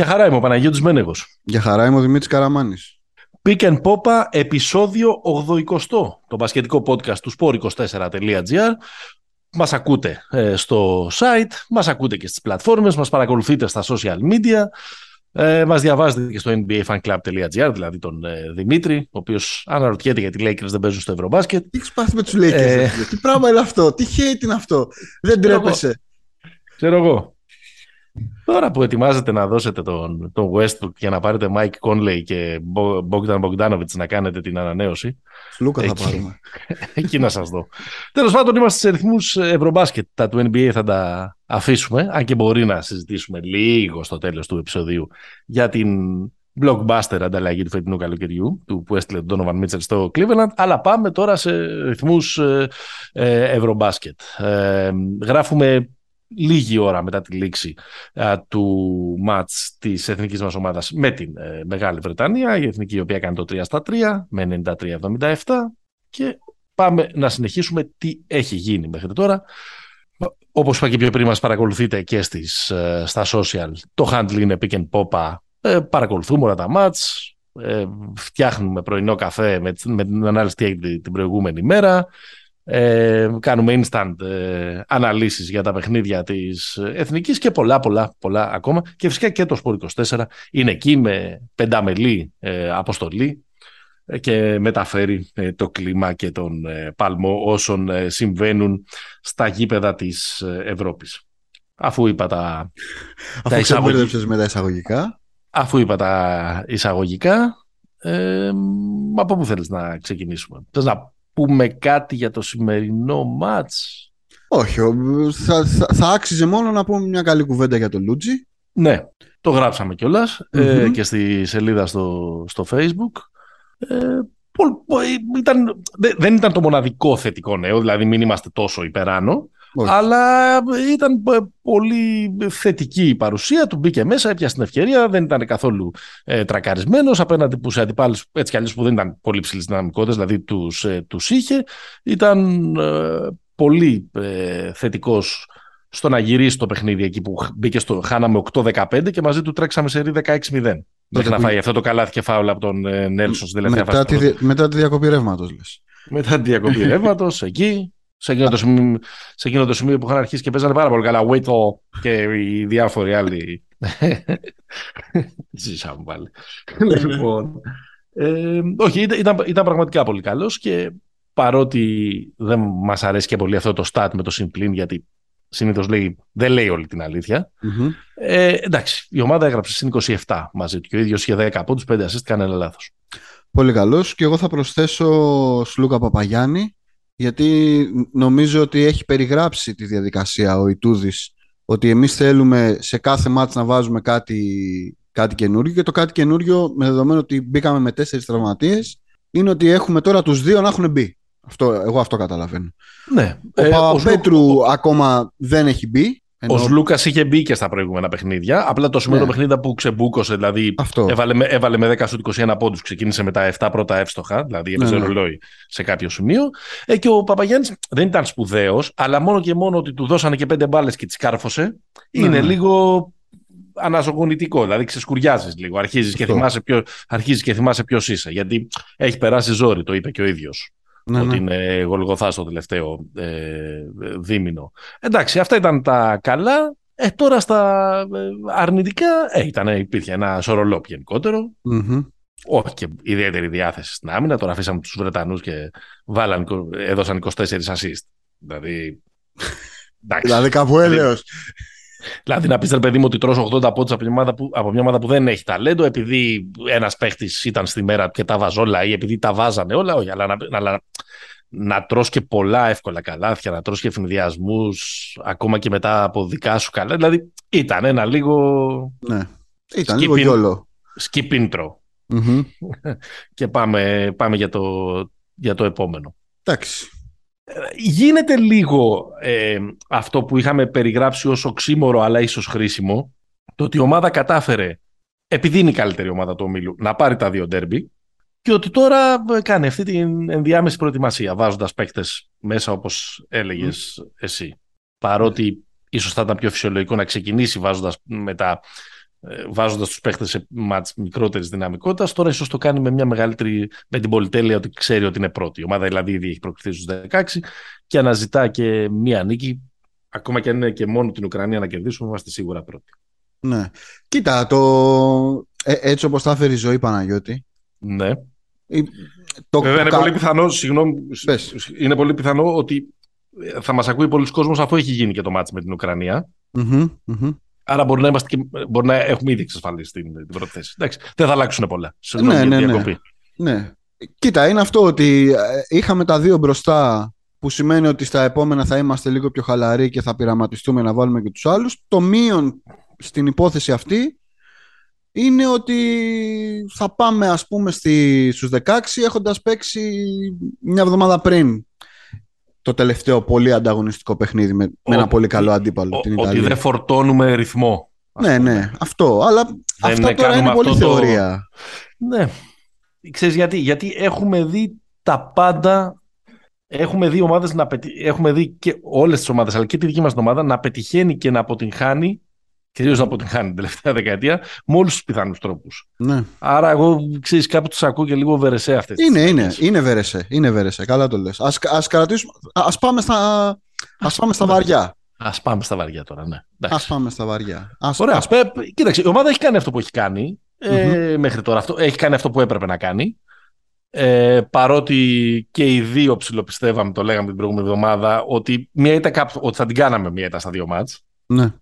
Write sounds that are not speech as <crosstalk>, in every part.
Για χαρά είμαι ο Παναγιώτης Μένεγος. Για χαρά είμαι ο Δημήτρης Καραμάνης. Pick and Popa, επεισόδιο 80, το μπασκετικό podcast του sport24.gr. Μας ακούτε ε, στο site, μας ακούτε και στις πλατφόρμες, μας παρακολουθείτε στα social media, ε, μας διαβάζετε και στο nbafanclub.gr, δηλαδή τον ε, Δημήτρη, ο οποίος αναρωτιέται γιατί οι Lakers δεν παίζουν στο Ευρωμπάσκετ. Τι έχεις πάθει με τους Lakers, ε... τι πράγμα είναι αυτό, τι hate είναι αυτό, δεν τρέπεσαι. Ξέρω εγώ. Τώρα που ετοιμάζετε να δώσετε τον, τον Westbrook για να πάρετε Mike Conley και Bogdan Bogdanovic να κάνετε την ανανέωση. Λούκα θα πάρουμε. <laughs> Εκεί να σας δω. Τέλος πάντων είμαστε σε ρυθμούς Ευρωμπάσκετ. Τα του NBA θα τα αφήσουμε, αν και μπορεί να συζητήσουμε λίγο στο τέλος του επεισοδίου για την blockbuster ανταλλαγή του φετινού καλοκαιριού του που έστειλε τον Donovan Mitchell στο Cleveland αλλά πάμε τώρα σε ρυθμούς ε, ε, Ευρωμπάσκετ. Ε, γράφουμε λίγη ώρα μετά τη λήξη του μάτς της εθνικής μας ομάδας με την ε, Μεγάλη Βρετανία, η εθνική η οποία κάνει το 3 στα 3 με 93-77 και πάμε να συνεχίσουμε τι έχει γίνει μέχρι τώρα. Όπως είπα και πιο πριν μας παρακολουθείτε και στις, ε, στα social, το handle είναι pick and pop, ε, παρακολουθούμε όλα τα μάτς, φτιάχνουμε πρωινό καφέ με, με την ανάλυση τι έγινε την προηγούμενη μέρα, ε, κάνουμε instant ε, αναλύσεις για τα παιχνίδια της Εθνικής και πολλά πολλά πολλά ακόμα και φυσικά και το Σπορ 24 είναι εκεί με πενταμελή ε, αποστολή ε, και μεταφέρει ε, το κλίμα και τον παλμό όσων συμβαίνουν στα γήπεδα της Ευρώπης. Αφού είπα τα, Αφού τα εισαγωγικά, με τα εισαγωγικά. Αφού είπα τα εισαγωγικά, ε, από πού θέλεις να ξεκινήσουμε; Θες να πούμε κάτι για το σημερινό μάτς; Όχι, θα, θα, θα άξιζε μόνο να πούμε μια καλή κουβέντα για τον Λούτζι. Ναι, το γράψαμε ε, και στη σελίδα στο, στο facebook. Ε, ήταν, δεν ήταν το μοναδικό θετικό νέο, δηλαδή μην είμαστε τόσο υπεράνω. Αλλά ήταν πολύ θετική η παρουσία του. Μπήκε μέσα, έπιασε την ευκαιρία, δεν ήταν καθόλου ε, τρακαρισμένος απέναντι που σε αντιπάλους έτσι κι αλλιώς που δεν ήταν πολύ ψηλής δυναμικότητας, δηλαδή τους ε, τους είχε. Ήταν ε, πολύ ε, θετικός στο να γυρίσει το παιχνίδι εκεί που μπήκε στο. Χάναμε 8-15 και μαζί του τρέξαμε σε 16-0. Μέχρι να φάει αυτό το καλάθι και φάουλα από τον ε, Νέλσον στην τελευταία μετά φάση. Τη, μετά τη διακοπή ρεύματος, λες. Μετά τη διακοπή <laughs> ρεύματος, εκεί σε εκείνο, το σημείο, σε εκείνο το σημείο που είχαν αρχίσει και παίζανε πάρα πολύ καλά. Wait και οι διάφοροι άλλοι. <laughs> Ζήσαμε πάλι. λοιπόν, ε, όχι, ήταν, ήταν πραγματικά πολύ καλός και παρότι δεν μας αρέσει και πολύ αυτό το stat με το συμπλήν γιατί συνήθως λέει, δεν λέει όλη την αλήθεια. Mm-hmm. Ε, εντάξει, η ομάδα έγραψε συν 27 μαζί του και ο ίδιος είχε 10 από τους 5 assist, κανένα λάθος. Πολύ καλός και εγώ θα προσθέσω Σλούκα Παπαγιάννη γιατί νομίζω ότι έχει περιγράψει τη διαδικασία ο Ιτούδης ότι εμείς θέλουμε σε κάθε μάτς να βάζουμε κάτι, κάτι καινούριο και το κάτι καινούριο με δεδομένο ότι μπήκαμε με τέσσερις τραυματίες είναι ότι έχουμε τώρα τους δύο να έχουν μπει. Αυτό, εγώ αυτό καταλαβαίνω. Ναι. Ο ε, Παπαπέτρου ακόμα δεν έχει μπει ενώ... Ο Λούκας είχε μπει και στα προηγούμενα παιχνίδια. Απλά το σημείο ναι. παιχνίδι που ξεμπούκωσε, δηλαδή έβαλε με, έβαλε με 10 σου 21 πόντους, ξεκίνησε με τα 7 πρώτα εύστοχα, δηλαδή έπαιζε ναι, ναι. ρολόι σε κάποιο σημείο. Ε, και ο Παπαγιάννης δεν ήταν σπουδαίος, αλλά μόνο και μόνο ότι του δώσανε και πέντε μπάλες και τις κάρφωσε, είναι ναι. λίγο αναζωογονητικό. Δηλαδή ξεσκουριάζεις λίγο. Αρχίζεις και, θυμάσαι ποιο, αρχίζεις και θυμάσαι ποιος είσαι. Γιατί έχει περάσει ζόρι, το είπε και ο ίδιος ναι, ότι ναι. είναι γολγοθά στο τελευταίο ε, δίμηνο. Εντάξει, αυτά ήταν τα καλά. Ε, τώρα στα ε, αρνητικά ε, ήταν, υπήρχε ένα σωρολόπ γενικότερο. Mm-hmm. Όχι και ιδιαίτερη διάθεση στην άμυνα. Τώρα αφήσαμε τους Βρετανούς και βάλαν, έδωσαν 24 assist. Δηλαδή... Εντάξει. Δηλαδή κάπου έλεος. Δηλαδή να πεις ρε παιδί μου ότι τρώσω 80 πόντους από, μια που, από μια ομάδα που δεν έχει ταλέντο, επειδή ένας παίχτης ήταν στη μέρα και τα βάζω όλα ή επειδή τα βάζανε όλα, όχι, αλλά να, να, να τρως και πολλά εύκολα καλάθια, να τρως και ευνηδιασμούς, ακόμα και μετά από δικά σου καλά. Δηλαδή ήταν ένα λίγο. Ναι. Ήταν λίγο γιόλο. Skip intro. <laughs> και πάμε, πάμε για, το, για το επόμενο. Εντάξει γίνεται λίγο ε, αυτό που είχαμε περιγράψει ως οξύμορο αλλά ίσως χρήσιμο, το ότι η ομάδα κατάφερε, επειδή είναι η καλύτερη ομάδα του ομίλου, να πάρει τα δύο ντέρμπι και ότι τώρα ε, κάνει αυτή την ενδιάμεση προετοιμασία, βάζοντας παίκτες μέσα όπως έλεγες εσύ. Παρότι ίσως θα ήταν πιο φυσιολογικό να ξεκινήσει βάζοντας με τα ε, βάζοντας τους παίχτες σε μάτς μικρότερης δυναμικότητας. Τώρα ίσως το κάνει με μια μεγαλύτερη. με την πολυτέλεια ότι ξέρει ότι είναι πρώτη. Η ομάδα δηλαδή ήδη έχει προκριθεί στους 16 και αναζητά και μία νίκη. Ακόμα και αν είναι και μόνο την Ουκρανία να κερδίσουμε, είμαστε σίγουρα πρώτοι. Ναι. Κοίτα, το... Ε, έτσι όπως θα έφερε η ζωή Παναγιώτη. Ναι. Το... Βέβαια, είναι πολύ πιθανό, συγγνώμη, είναι πολύ πιθανό ότι θα μας ακούει πολλοί κόσμος αφού έχει γίνει και το μάτι με την Ουκρανία. Άρα μπορεί να, είμαστε και, μπορεί να έχουμε ήδη εξασφαλίσει την, την πρώτη θέση. Εντάξει, δεν θα αλλάξουν πολλά. ναι, ναι, ναι. ναι. Κοίτα, είναι αυτό ότι ε, είχαμε τα δύο μπροστά που σημαίνει ότι στα επόμενα θα είμαστε λίγο πιο χαλαροί και θα πειραματιστούμε να βάλουμε και τους άλλους. Το μείον στην υπόθεση αυτή είναι ότι θα πάμε ας πούμε στη, στους 16 έχοντας παίξει μια εβδομάδα πριν το τελευταίο πολύ ανταγωνιστικό παιχνίδι με, με ένα πολύ καλό αντίπαλο. Ο, την Ιταλία. Ότι δεν φορτώνουμε ρυθμό. Ναι, ναι, αυτό. Αλλά δεν αυτά τώρα είναι πολύ θεωρία. Ναι. Ξέρεις γιατί; Γιατί έχουμε δει τα πάντα έχουμε δει ομάδες να πετυ... έχουμε δει και όλες τις ομάδες αλλά και τη δική μας ομάδα να πετυχαίνει και να αποτυγχάνει κυρίως να αποτυγχάνει την τελευταία δεκαετία, με όλου τους πιθανού τρόπους. Ναι. Άρα, εγώ ξέρεις, κάπου τους ακούω και λίγο βερεσέ αυτές. Είναι, είναι, είναι βερεσέ. Είναι βερεσέ. Καλά το λες. Α κρατήσουμε. Α πάμε στα, ας πάμε στα βαριά. Α πάμε στα βαριά τώρα, ναι. Α πάμε στα βαριά. Ας, Ωραία. Ας... Κοίταξε, η ομάδα έχει κάνει αυτό που έχει κάνει ε, μέχρι τώρα. Αυτό, έχει κάνει αυτό που έπρεπε να κάνει. Ε, παρότι και οι δύο ψηλοπιστεύαμε, το λέγαμε την προηγούμενη εβδομάδα, ότι, μια ήταν ότι θα την κάναμε μία ήταν στα δύο μάτς. Ναι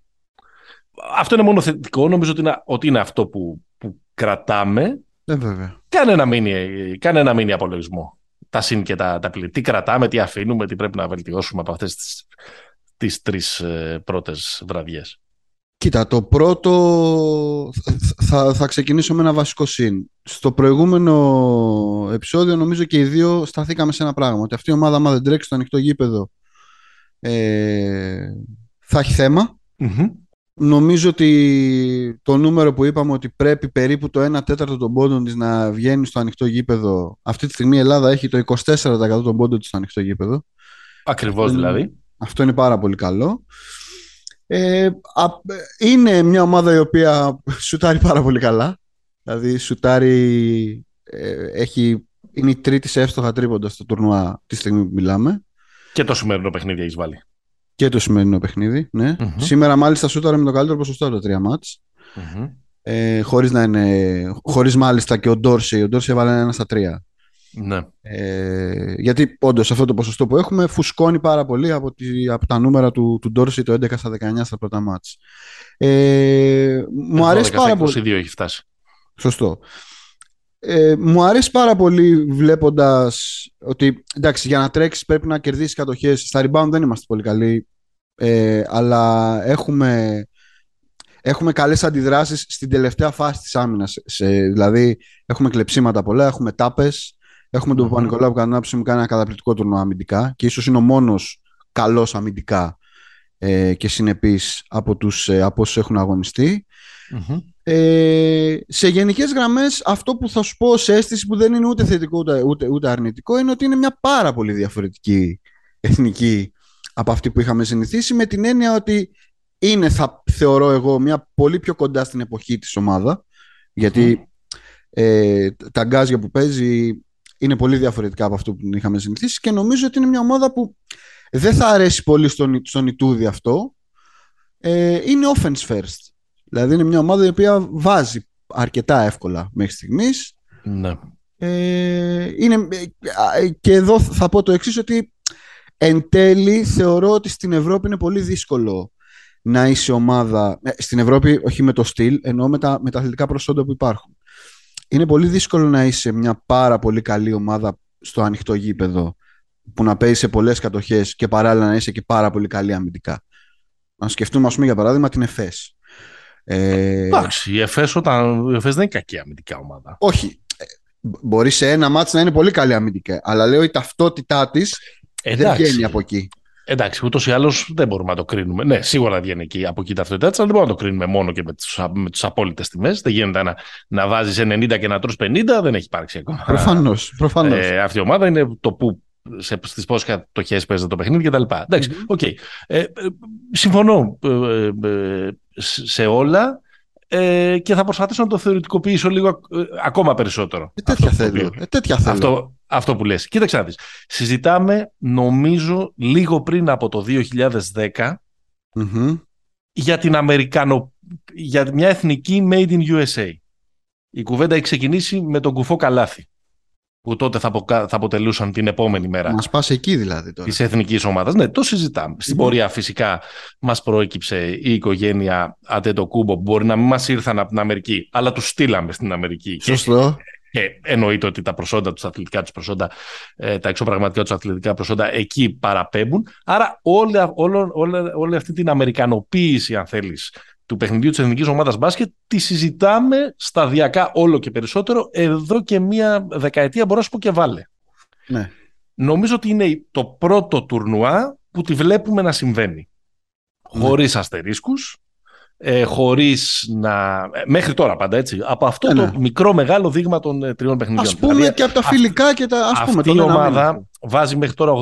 αυτό είναι μόνο θετικό. Νομίζω ότι είναι, ότι είναι αυτό που, που κρατάμε. Ε, βέβαια. Κάνε ένα μήνυ, κάνε ένα μήνυ απολογισμό. Τα συν και τα, τα Τι κρατάμε, τι αφήνουμε, τι πρέπει να βελτιώσουμε από αυτές τις, τις τρεις ε, πρώτες βραδιές. Κοίτα, το πρώτο θα, θα ξεκινήσω με ένα βασικό συν. Στο προηγούμενο επεισόδιο νομίζω και οι δύο σταθήκαμε σε ένα πράγμα. Ότι αυτή η ομάδα, άμα δεν τρέξει στο ανοιχτό γήπεδο, ε, θα έχει Νομίζω ότι το νούμερο που είπαμε ότι πρέπει περίπου το 1 τέταρτο των πόντων της να βγαίνει στο ανοιχτό γήπεδο. Αυτή τη στιγμή η Ελλάδα έχει το 24% των πόντων της στο ανοιχτό γήπεδο. Ακριβώς δηλαδή. Αυτό είναι πάρα πολύ καλό. Ε, είναι μια ομάδα η οποία σουτάρει πάρα πολύ καλά. Δηλαδή σουτάρει, ε, έχει, είναι η τρίτη σε εύστοχα τρίποντα στο τουρνουά τη στιγμή που μιλάμε. Και το σημερινό παιχνίδι έχεις βάλει. Και το σημερινό παιχνίδι, ναι. Σήμερα μάλιστα σούταρε με το καλύτερο ποσοστό από τα τρία μάτς. Mm-hmm. Ε, χωρίς, να είναι, χωρίς μάλιστα και ο Ντόρσι. Ο Ντόρσι έβαλε ένα στα τρία. Ναι. Ε, γιατί όντως αυτό το ποσοστό που έχουμε φουσκώνει πάρα πολύ από, τη, από τα νούμερα του, του Ντόρσι το 11 στα 19 στα πρώτα μάτς. Ε, μου αρέσει πάρα πολύ. 22 έχει φτάσει. Σωστό. Ε, μου αρέσει πάρα πολύ βλέποντας ότι εντάξει, για να τρέξεις πρέπει να κερδίσεις κατοχές. Στα rebound δεν είμαστε πολύ καλοί, ε, αλλά έχουμε, έχουμε καλές αντιδράσεις στην τελευταία φάση της άμυνας. Δηλαδή, έχουμε κλεψίματα πολλά, έχουμε τάπες. Έχουμε τον Παπα-Νικολάου που κατά μου κάνει ένα καταπληκτικό τουρνό αμυντικά και ίσως είναι ο μόνος καλός αμυντικά ε, και συνεπής από, τους, ε, από όσους έχουν αγωνιστεί. Ε, σε γενικές γραμμές, αυτό που θα σου πω σε αίσθηση που δεν είναι ούτε θετικό ούτε, ούτε, αρνητικό είναι ότι είναι μια πάρα πολύ διαφορετική εθνική από αυτή που είχαμε συνηθίσει με την έννοια ότι είναι, θα θεωρώ εγώ, μια πολύ πιο κοντά στην εποχή της ομάδα γιατί ε, τα γκάζια που παίζει είναι πολύ διαφορετικά από αυτό που είχαμε συνηθίσει και νομίζω ότι είναι μια ομάδα που δεν θα αρέσει πολύ στον, στον Ιτούδη αυτό. Ε, είναι offense first Δηλαδή είναι μια ομάδα η οποία βάζει αρκετά εύκολα μέχρι στιγμής. Ναι. Ε, είναι, ε, και εδώ θα πω το εξής ότι εν τέλει θεωρώ ότι στην Ευρώπη είναι πολύ δύσκολο να είσαι ομάδα, ε, στην Ευρώπη όχι με το στυλ, ενώ με τα, με τα αθλητικά προσόντα που υπάρχουν. Είναι πολύ δύσκολο να είσαι μια πάρα πολύ καλή ομάδα στο ανοιχτό γήπεδο που να παίζει σε πολλές κατοχές και παράλληλα να είσαι και πάρα πολύ καλή αμυντικά. Να σκεφτούμε, ας πούμε, για παράδειγμα, την ΕΦΕΣ. Ε... Εντάξει, η ΕΦΕΣ, όταν... η ΕΦΕΣ δεν είναι κακή αμυντικά ομάδα. Όχι. Μπορεί σε ένα ματς να είναι πολύ καλή αμυντικά. Αλλά λέω η ταυτότητά της δεν βγαίνει από εκεί. Εντάξει, ούτως ή άλλως δεν μπορούμε να το κρίνουμε. Ναι, σίγουρα βγαίνει εκεί από εκεί η ταυτότητά της, αλλά δεν μπορούμε να το κρίνουμε μόνο και με τι απόλυτες τιμές. Δεν γίνεται να, να βάζεις 90 και να τρως 50, δεν έχει υπάρξει ακόμα. Προφανώς. Προφανώς. Ε, αυτή η ομάδα είναι το που στις πόσες κατοχές παίζεται το παιχνίδι κτλ. Εντάξει, οκ. Okay. Ε, ε, συμφωνώ. Ε, ε, σε όλα. ε, και θα προσπαθήσω να το θεωρητικοποιήσω λίγο ε, ακόμα περισσότερο. Ε, τέτοια αυτό, θέλω. Ε, τέτοια θέλω. Αυτό, αυτό που λες. Κοίταξε να δεις. Συζητάμε νομίζω λίγο πριν από το 2010 Μμμ. για την Αμερικανο... για μια εθνική made in USA. Η κουβέντα έχει ξεκινήσει με τον κουφό καλάθι που τότε θα, αποκα- θα αποτελούσαν την επόμενη μέρα Μας πας εκεί δηλαδή τώρα. της εθνικής ομάδας. Ναι, το συζητάμε. Στην Μμμ. πορεία φυσικά μας προέκυψε η οικογένεια Αντετοκούμπο που μπορεί να μην μας ήρθαν από την Αμερική, αλλά τους στείλαμε στην Αμερική. Και, Σωστό. και εννοείται ότι τα προσόντα τους, τα αθλητικά τους προσόντα, ε, τα εξωπραγματικά τους αθλητικά προσόντα εκεί παραπέμπουν. Άρα όλη, όλη, όλη, όλη αυτή την αμερικανοποίηση, αν θέλεις, του παιχνιδιού της εθνικής ομάδας μπάσκετ τη συζητάμε σταδιακά όλο και περισσότερο εδώ και μία δεκαετία μπορώ να σου πω και βάλε. Ναι. Νομίζω ότι είναι το πρώτο τουρνουά που τη βλέπουμε να συμβαίνει. Ναι. Χωρίς αστερίσκους, ε, χωρίς να... ε, Μέχρι τώρα πάντα έτσι. Από αυτό Ναι, το ναι. μικρό μεγάλο δείγμα των ε, τριών παιχνιδιών. Ας πούμε Δηλαδή, και από τα αυ- φιλικά και τα... Ας πούμε, αυτή τον η ένα ομάδα μήνα. βάζει μέχρι τώρα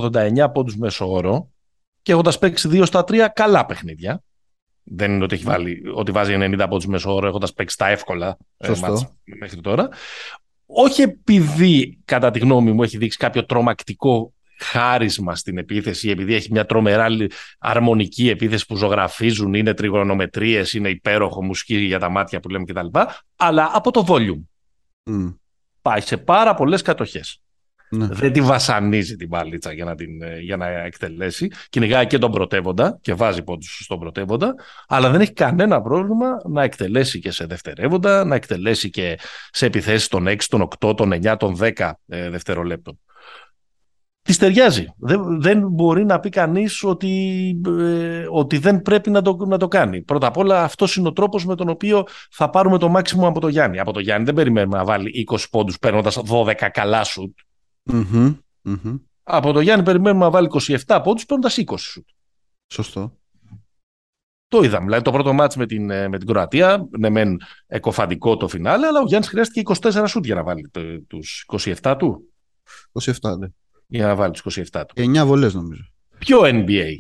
89 πόντους μέσω όρο και έχοντας παίξει 2 στα 3 καλά παιχνίδια. Δεν είναι ότι, έχει βάλει, ότι βάζει 90 πόντους μέσω όρο έχοντας παίξει τα εύκολα ε, Σωστό. μάτς μέχρι τώρα. Όχι επειδή, κατά τη γνώμη μου, έχει δείξει κάποιο τρομακτικό χάρισμα στην επίθεση, επειδή έχει μια τρομερά λι- αρμονική επίθεση που ζωγραφίζουν, είναι τριγωνομετρίες, είναι υπέροχο μουσική για τα μάτια που λέμε κτλ. Αλλά από το volume. Μμ. Πάει σε πάρα πολλές κατοχές Ναι. δεν τη βασανίζει την μπαλίτσα για να, την, ε, για να εκτελέσει. Κυνηγάει και τον πρωτεύοντα και βάζει πόντους στον πρωτεύοντα, αλλά δεν έχει κανένα πρόβλημα να εκτελέσει και σε δευτερεύοντα, να εκτελέσει και σε επιθέσεις των 6, των 8, των 9, των 10 ε, δευτερολέπτων. Της ταιριάζει. Δεν, δεν μπορεί να πει κανείς ότι, ε, ότι δεν πρέπει να το, να το κάνει. Πρώτα απ' όλα αυτός είναι ο τρόπος με τον οποίο θα πάρουμε το μάξιμο από το Γιάννη. Από το Γιάννη δεν περιμένουμε να βάλει 20 πόντους παίρνοντας 12 καλά σου Μμμ. Μμμ. από το Γιάννη περιμένουμε να βάλει 27 πόντους παίρνοντας 20 σουτ. Σωστό. Το είδαμε. Δηλαδή το πρώτο μάτς με την, ε, με την Κροατία, ναι μεν εκοφαντικό το φινάλε, αλλά ο Γιάννης χρειάστηκε 24 σουτ για να βάλει το, τους 27 του. 27, ναι. Για να βάλει τους 27 του. Και 9 βολές νομίζω. Πιο NBA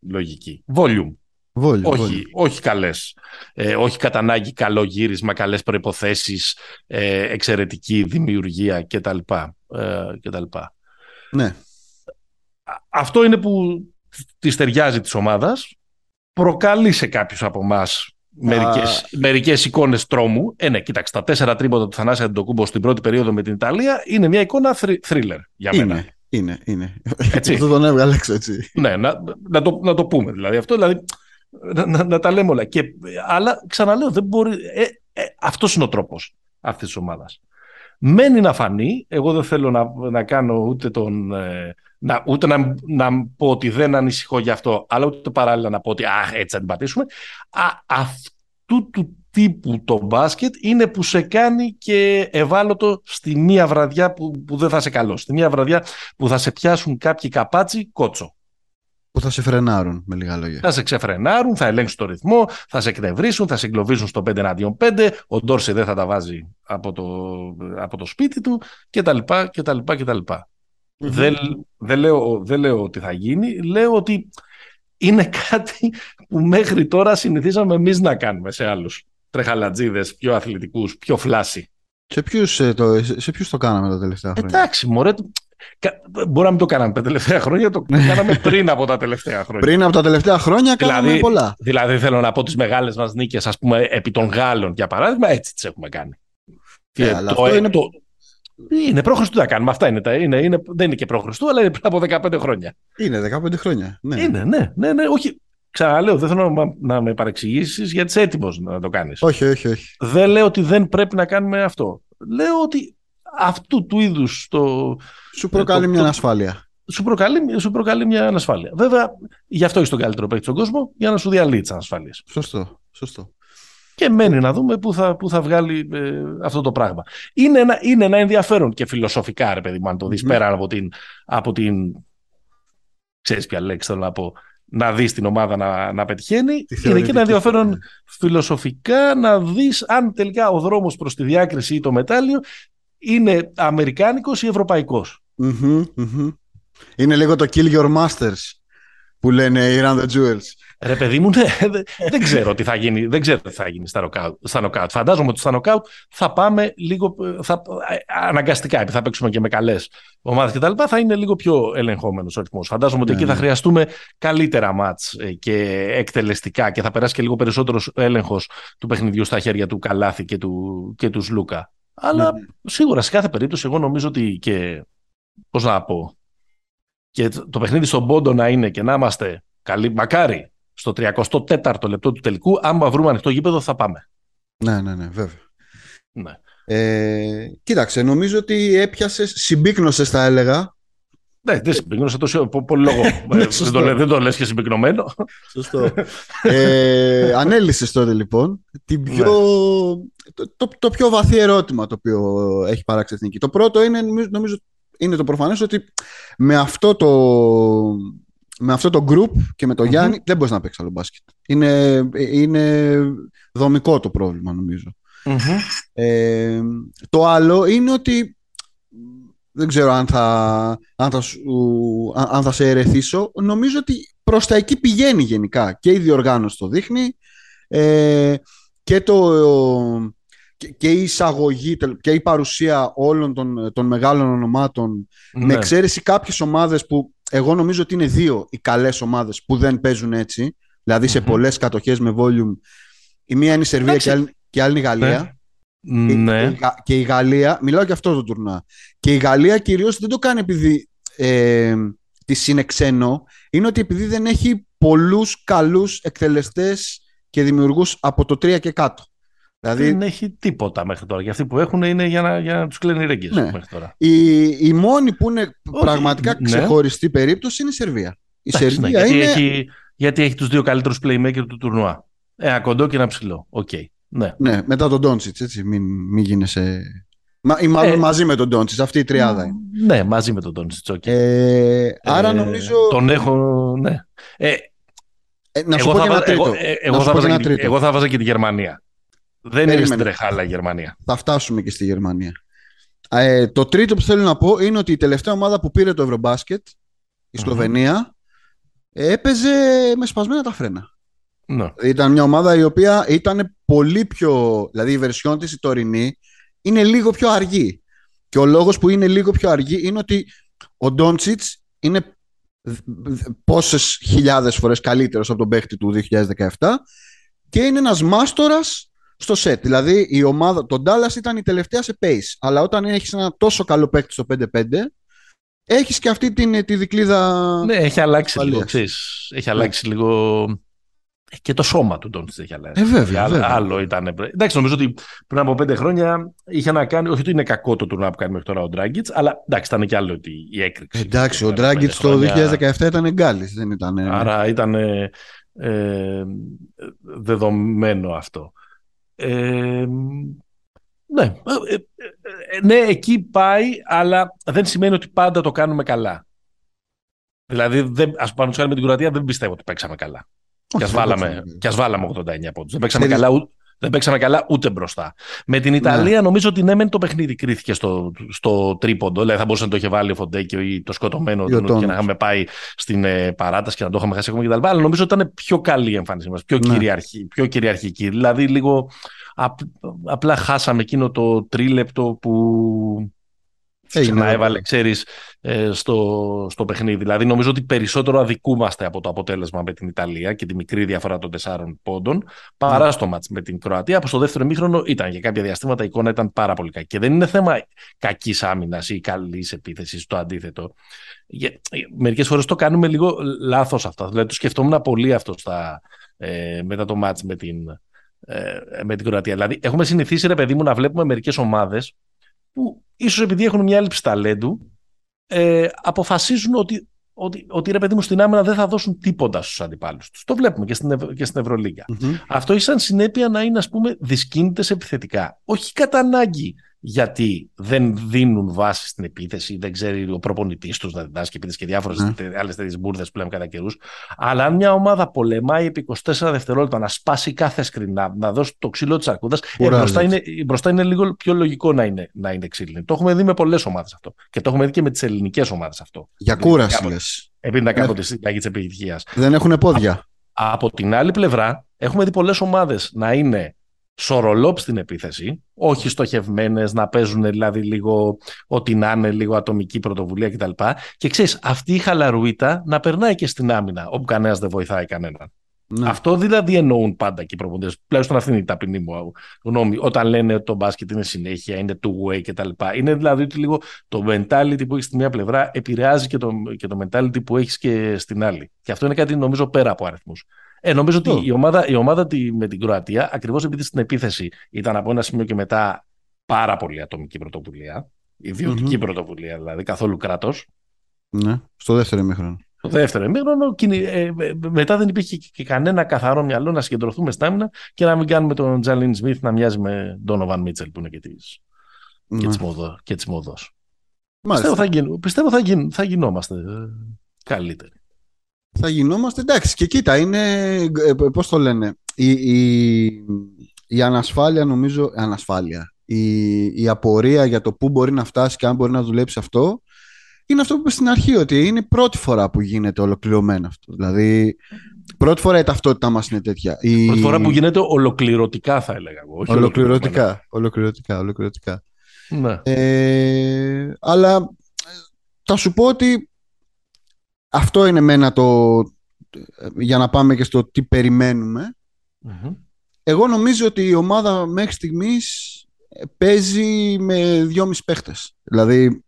λογική. Volume. Βόλιο. όχι, όχι καλές. Ε, όχι κατά ανάγκη καλό γύρισμα, καλές προϋποθέσεις, ε, εξαιρετική δημιουργία κτλ. Ε, κτλ. Ναι. Α- Αυτό είναι που τη ταιριάζει της ομάδας. Προκαλεί σε κάποιους από εμάς μερικές, μερικές εικόνες τρόμου. Ε, ναι, κοίταξε, τα τέσσερα τρίποτα του Θανάση Αντοκούμπο στην πρώτη περίοδο με την Ιταλία είναι μια εικόνα thriller για μένα. Είναι. Είναι, είναι. Έτσι. Αυτό τον έβγαλε έξω έτσι. Ναι, να, να, το, να το πούμε δηλαδή αυτό, δηλαδή να, να, να τα λέμε όλα. Και, αλλά ξαναλέω, δεν μπορεί, ε, ε, αυτός είναι ο τρόπος αυτής της ομάδας. Μένει να φανεί, εγώ δεν θέλω να, να κάνω ούτε τον... ε, να, ούτε να, να πω ότι δεν ανησυχώ γι' αυτό, αλλά ούτε παράλληλα να πω ότι α, έτσι θα την πατήσουμε. Α, αυτού του τύπου το μπάσκετ είναι που σε κάνει και ευάλωτο στη μία βραδιά που, που δεν θα σε καλό. Στη μία βραδιά που θα σε πιάσουν κάποιοι καπάτσι κότσο. Που θα σε φρενάρουν, με λίγα λόγια. Θα σε ξεφρενάρουν, θα ελέγξουν το ρυθμό, θα σε εκνευρίσουν, θα σε εγκλωβίσουν στο 5 εναντίον 5, ο Ντόρσε δεν θα τα βάζει από το, από το σπίτι του κτλ. κτλ, κτλ. Δεν, δεν, λέω, δεν λέω ότι θα γίνει, λέω ότι είναι κάτι που μέχρι τώρα συνηθίζαμε εμείς να κάνουμε σε άλλους τρεχαλατζίδες, πιο αθλητικούς, πιο φλάσι. Σε ποιους, ε, το, σε σε ποιους το κάναμε τα τελευταία χρόνια; Εντάξει, μωρέ, κα- μπορεί να μην το κάναμε τα τελευταία χρόνια, το <laughs> κάναμε πριν από τα τελευταία χρόνια. Πριν από τα τελευταία χρόνια κάναμε Δηλαδή- πολλά. Δηλαδή θέλω να πω τις μεγάλες μας νίκες, ας πούμε, επί των Γάλλων, για παράδειγμα, έτσι τις έχουμε κάνει. Ε, Και αλλά αυτό είναι- το, είναι προ-Χριστού τα κάνουμε. Αυτά είναι, τα, είναι, είναι, δεν είναι και προ-Χριστού, αλλά είναι πριν από 15 χρόνια. Είναι 15 χρόνια. Ναι. Είναι, ναι, ναι, ναι, όχι. Ξαναλέω, δεν θέλω να, να με παρεξηγήσεις γιατί είσαι έτοιμος να το κάνεις. Όχι, όχι, όχι. Δεν λέω ότι δεν πρέπει να κάνουμε αυτό. Λέω ότι αυτού του είδους το. Σου προκαλεί το- μια το- ανασφάλεια. Σου προκαλεί, σου προκαλεί μια ανασφάλεια. Βέβαια, γι' αυτό έχει τον καλύτερο παίκτη στον κόσμο, για να σου διαλύει τις ανασφάλειες. Σωστό. Σωστό. Και μένει να δούμε πού θα, πού θα βγάλει ε, αυτό το πράγμα. Είναι ένα, είναι ένα ενδιαφέρον και φιλοσοφικά, ρε παιδί μου, αν το δεις Μμμ. πέρα από την, από την. ξέρεις ποια λέξη θέλω να πω. Να δεις την ομάδα να, να πετυχαίνει. Τη Είναι και θεωρητική ένα ενδιαφέρον ναι. φιλοσοφικά να δεις αν τελικά ο δρόμος προς τη διάκριση ή το μετάλλιο είναι αμερικάνικος ή ευρωπαϊκός; Μμμ, μμμ. Είναι λίγο το Kill Your Masters. Που που λένε Iran the Jewels. Ρε παιδί μου, ναι, δεν ξέρω τι θα γίνει, δεν ξέρω τι θα γίνει στα νοκάουτ. Στα νοκάουτ. Φαντάζομαι ότι στα νοκάουτ θα πάμε λίγο θα, αναγκαστικά, επειδή θα παίξουμε και με καλές ομάδες κτλ. Θα είναι λίγο πιο ελεγχόμενος ο ρυθμός. Φαντάζομαι ότι εκεί θα ναι. χρειαστούμε καλύτερα μάτς ε, και εκτελεστικά και θα περάσει και λίγο περισσότερος έλεγχος του παιχνιδιού στα χέρια του Καλάθη και του, και τους Σλούκα. Αλλά ναι. σίγουρα σε κάθε περίπτωση, εγώ νομίζω ότι και. Πώς να πω. Και το παιχνίδι στον πόντο να είναι και να είμαστε καλοί, μακάρι στο 34ο λεπτό του τελικού. Άμα βρούμε ανοιχτό γήπεδο, θα πάμε. Ναι, ναι, ναι, βέβαια. Ναι. Ε, κοίταξε, νομίζω ότι έπιασες, συμπίκνωσες, θα έλεγα. Ναι, δεν συμπίκνωσε τόσο πολύ λόγο. Ναι, ε, δεν, το, δεν το λες και συμπυκνωμένο. Σωστό. <laughs> ε, ανέλησες τότε λοιπόν την πιο, ναι. το, το, πιο βαθύ ερώτημα το οποίο έχει παράξει η Εθνική. Το πρώτο είναι, νομίζω, είναι το προφανές ότι με αυτό το, με αυτό το group και με τον Γιάννη δεν μπορείς να παίξεις άλλο μπάσκετ. Είναι, είναι δομικό το πρόβλημα Ε, το άλλο είναι ότι δεν ξέρω αν θα, αν θα, αν θα σε ερεθίσω. Νομίζω ότι προς τα εκεί πηγαίνει γενικά. Και η διοργάνωση το δείχνει ε, και, το, και, η εισαγωγή και η παρουσία όλων των, των μεγάλων ονομάτων ναι. με εξαίρεση κάποιες ομάδες που εγώ νομίζω ότι είναι δύο οι καλές ομάδες που δεν παίζουν έτσι. Δηλαδή σε πολλές κατοχές με volume. Η μία είναι η Σερβία και, άλλη, και άλλη είναι η Γαλλία. Ναι. Και, και, η Γαλλία, μιλάω και αυτό το τουρνά. Και η Γαλλία κυρίως δεν το κάνει επειδή ε, τη είναι ξένο, είναι ότι επειδή δεν έχει πολλούς καλούς εκτελεστές και δημιουργούς από το 3 και κάτω. Δηλαδή... Δεν έχει τίποτα μέχρι τώρα. Και αυτοί που έχουν είναι για να, για να τους κλείνει ρέγγες ναι. μέχρι τώρα. Η, η μόνη που είναι πραγματικά ναι. ξεχωριστή περίπτωση είναι η Σερβία. Η ναι, Σερβία γιατί, είναι... έχει, γιατί έχει τους δύο καλύτερους playmaker του τουρνουά. Ένα κοντό και ένα ψηλό. Okay. Ναι. ναι, μετά τον Ντόντσιτ, έτσι. Μην, μην γίνεσαι. Μα, ή μάλλον ε, μαζί με τον Ντόντσιτ. Αυτή η τριάδα είναι. Ναι, μαζί με τον Ντόντσιτ. Okay. Ε, άρα ε, νομίζω. Τον έχω. Ναι. Ε, ε, να σου πω και ένα τρίτο. Εγώ θα βάζα και τη Γερμανία. Δεν είναι στην τρεχάλα η Γερμανία. Θα φτάσουμε και στη Γερμανία. Ε, το τρίτο που θέλω να πω είναι ότι η τελευταία ομάδα που πήρε το Ευρωμπάσκετ, η σλοβενια έπαιζε με σπασμένα τα φρένα. Ναι. Ήταν μια ομάδα η οποία ήταν πολύ πιο. Δηλαδή η βερσιόν της η τωρινή είναι λίγο πιο αργή. Και ο λόγος που είναι λίγο πιο αργή είναι ότι ο Ντόντσιτς είναι πόσες χιλιάδες φορές καλύτερος από τον παίχτη του 2017 και είναι ένας μάστορας στο σετ. Δηλαδή η ομάδα, τον Dallas ήταν η τελευταία σε pace. Αλλά όταν έχεις ένα τόσο καλό παίκτη στο 5-5, έχεις και αυτή την, τη δικλίδα. Ναι, έχει αλλάξει λίγο. Ξέρεις, έχει αλλάξει ναι. λίγο. Και το σώμα του Ντόντσιτ έχει αλλάξει. Ε, βέβαια, άλλο, βέβαια. άλλο ήταν. Εντάξει, νομίζω ότι πριν από πέντε χρόνια είχε να κάνει. Όχι ότι είναι κακό το τουρνά που κάνει μέχρι τώρα ο Ντράγκητς, αλλά εντάξει, ήταν και άλλο ότι η έκρηξη. Εντάξει, ο Ντράγκητς το 2017 ήταν εγκάλη, δεν ήταν. Άρα ήταν ε, ε, δεδομένο αυτό. Ε, ναι. Ε, ε, ναι, εκεί πάει, αλλά δεν σημαίνει ότι πάντα το κάνουμε καλά. Δηλαδή, δεν, ας πούμε, με την Κροατία δεν πιστεύω ότι παίξαμε καλά. Και ας, βάλαμε, και ας βάλαμε 89 πόντους. Δεν παίξαμε καλά, δεν παίξαμε καλά ούτε μπροστά. Με την Ιταλία ναι. νομίζω ότι ναι, μεν το παιχνίδι κρίθηκε στο, στο τρίποντο. Δηλαδή θα μπορούσε να το είχε βάλει ο Φοντέκιο ή το σκοτωμένο του και να είχαμε πάει στην ε, παράταση και να το είχαμε χάσει ακόμα κτλ. Αλλά νομίζω ότι ήταν πιο καλή η εμφάνισή μας, πιο, ναι. πιο κυριαρχική. Δηλαδή λίγο απλά χάσαμε εκείνο το τρίλεπτο που να έβαλε, ξέρεις, ε, στο, στο παιχνίδι. Δηλαδή, νομίζω ότι περισσότερο αδικούμαστε από το αποτέλεσμα με την Ιταλία και τη μικρή διαφορά των τεσσάρων πόντων παρά ναι. στο μάτς με την Κροατία, που στο δεύτερο μήχρονο ήταν για κάποια διαστήματα η εικόνα ήταν πάρα πολύ κακή. Και δεν είναι θέμα κακής άμυνας ή καλής επίθεσης, το αντίθετο. Μερικές φορές το κάνουμε λίγο λάθος αυτό. Δηλαδή, το σκεφτόμουν πολύ αυτό στα, ε, μετά το μάτς με την, ε, με την Κροατία. Δηλαδή, έχουμε συνηθίσει, ρε παιδί μου, να βλέπουμε μερικές ομάδες που ίσως επειδή έχουν μια έλλειψη ταλέντου, ε, αποφασίζουν ότι, ότι, ότι ρε παιδί μου στην άμυνα δεν θα δώσουν τίποτα στους αντιπάλους τους. Το βλέπουμε και στην, και στην ευρωλιγκα Αυτό έχει σαν συνέπεια να είναι ας πούμε δυσκίνητες επιθετικά. Όχι κατά ανάγκη γιατί δεν δίνουν βάση στην επίθεση, δεν ξέρει ο προπονητής τους να διδάσκει επίθεση και διάφορες ναι. άλλες τέτοιες μπουρδες που λέμε κατά καιρούς. Αλλά αν μια ομάδα πολεμάει επί 24 δευτερόλεπτα να σπάσει κάθε σκρινά, να δώσει το ξύλο της αρκούδας, ε, μπροστά, είναι, μπροστά είναι λίγο πιο λογικό να είναι, να είναι ξύλινη. Το έχουμε δει με πολλές ομάδες αυτό. Και το έχουμε δει και με τις ελληνικές ομάδες αυτό. Για κούραση λες. Επειδή να κάποτε στην της επιτυχίας. Δεν έχουν πόδια. Από την άλλη πλευρά, έχουμε δει πολλές ομάδες να είναι σορολόπ στην επίθεση, όχι στοχευμένες, να παίζουν δηλαδή λίγο ό,τι να είναι, λίγο ατομική πρωτοβουλία κτλ. Και ξέρεις, αυτή η χαλαρουίτα να περνάει και στην άμυνα, όπου κανένας δεν βοηθάει κανέναν. Ναι. Αυτό δηλαδή εννοούν πάντα και οι προπονητές. Τουλάχιστον αυτή είναι η ταπεινή μου γνώμη. Όταν λένε ότι το μπάσκετ είναι συνέχεια, είναι two way κτλ. Είναι δηλαδή ότι λίγο το mentality που έχεις στη μία πλευρά επηρεάζει και το, και το mentality που έχεις και στην άλλη. Και αυτό είναι κάτι νομίζω πέρα από αριθμούς. Ε, νομίζω ότι η ομάδα, η ομάδα με την Κροατία, ακριβώς επειδή στην επίθεση ήταν από ένα σημείο και μετά πάρα πολύ ατομική πρωτοβουλία, πρωτοβουλία δηλαδή, καθόλου κράτος. Ναι, στο δεύτερο ημίχρονο. Στο δεύτερο ημίχρονο, ε, ε, μετά δεν υπήρχε και κανένα καθαρό μυαλό να συγκεντρωθούμε στα άμυνα και να μην κάνουμε τον Τζαλίν Σμιθ να μοιάζει με Ντόνοβαν Μίτσελ που είναι και τη ναι. μόδο. Πιστεύω, θα, γίν, πιστεύω θα, γίν, θα γινόμαστε ε, καλύτεροι θα γινόμαστε. Εντάξει, και κοίτα, είναι. Ε, Πώς το λένε. Η, η, η ανασφάλεια, νομίζω. Ανασφάλεια. Η, η απορία για το πού μπορεί να φτάσει και αν μπορεί να δουλέψει αυτό. Είναι αυτό που είπες στην αρχή, ότι είναι η πρώτη φορά που γίνεται ολοκληρωμένο αυτό. Δηλαδή, πρώτη φορά η ταυτότητά μας είναι τέτοια. Η... Πρώτη φορά που γίνεται ολοκληρωτικά, θα έλεγα εγώ. Όχι ολοκληρωτικά. Ολοκληρωτικά, ολοκληρωτικά. Ναι. Ε, αλλά θα σου πω ότι αυτό είναι μένα το... για να πάμε και στο τι περιμένουμε. Εγώ νομίζω ότι η ομάδα μέχρι στιγμής παίζει με δυόμιση παίχτες. Δηλαδή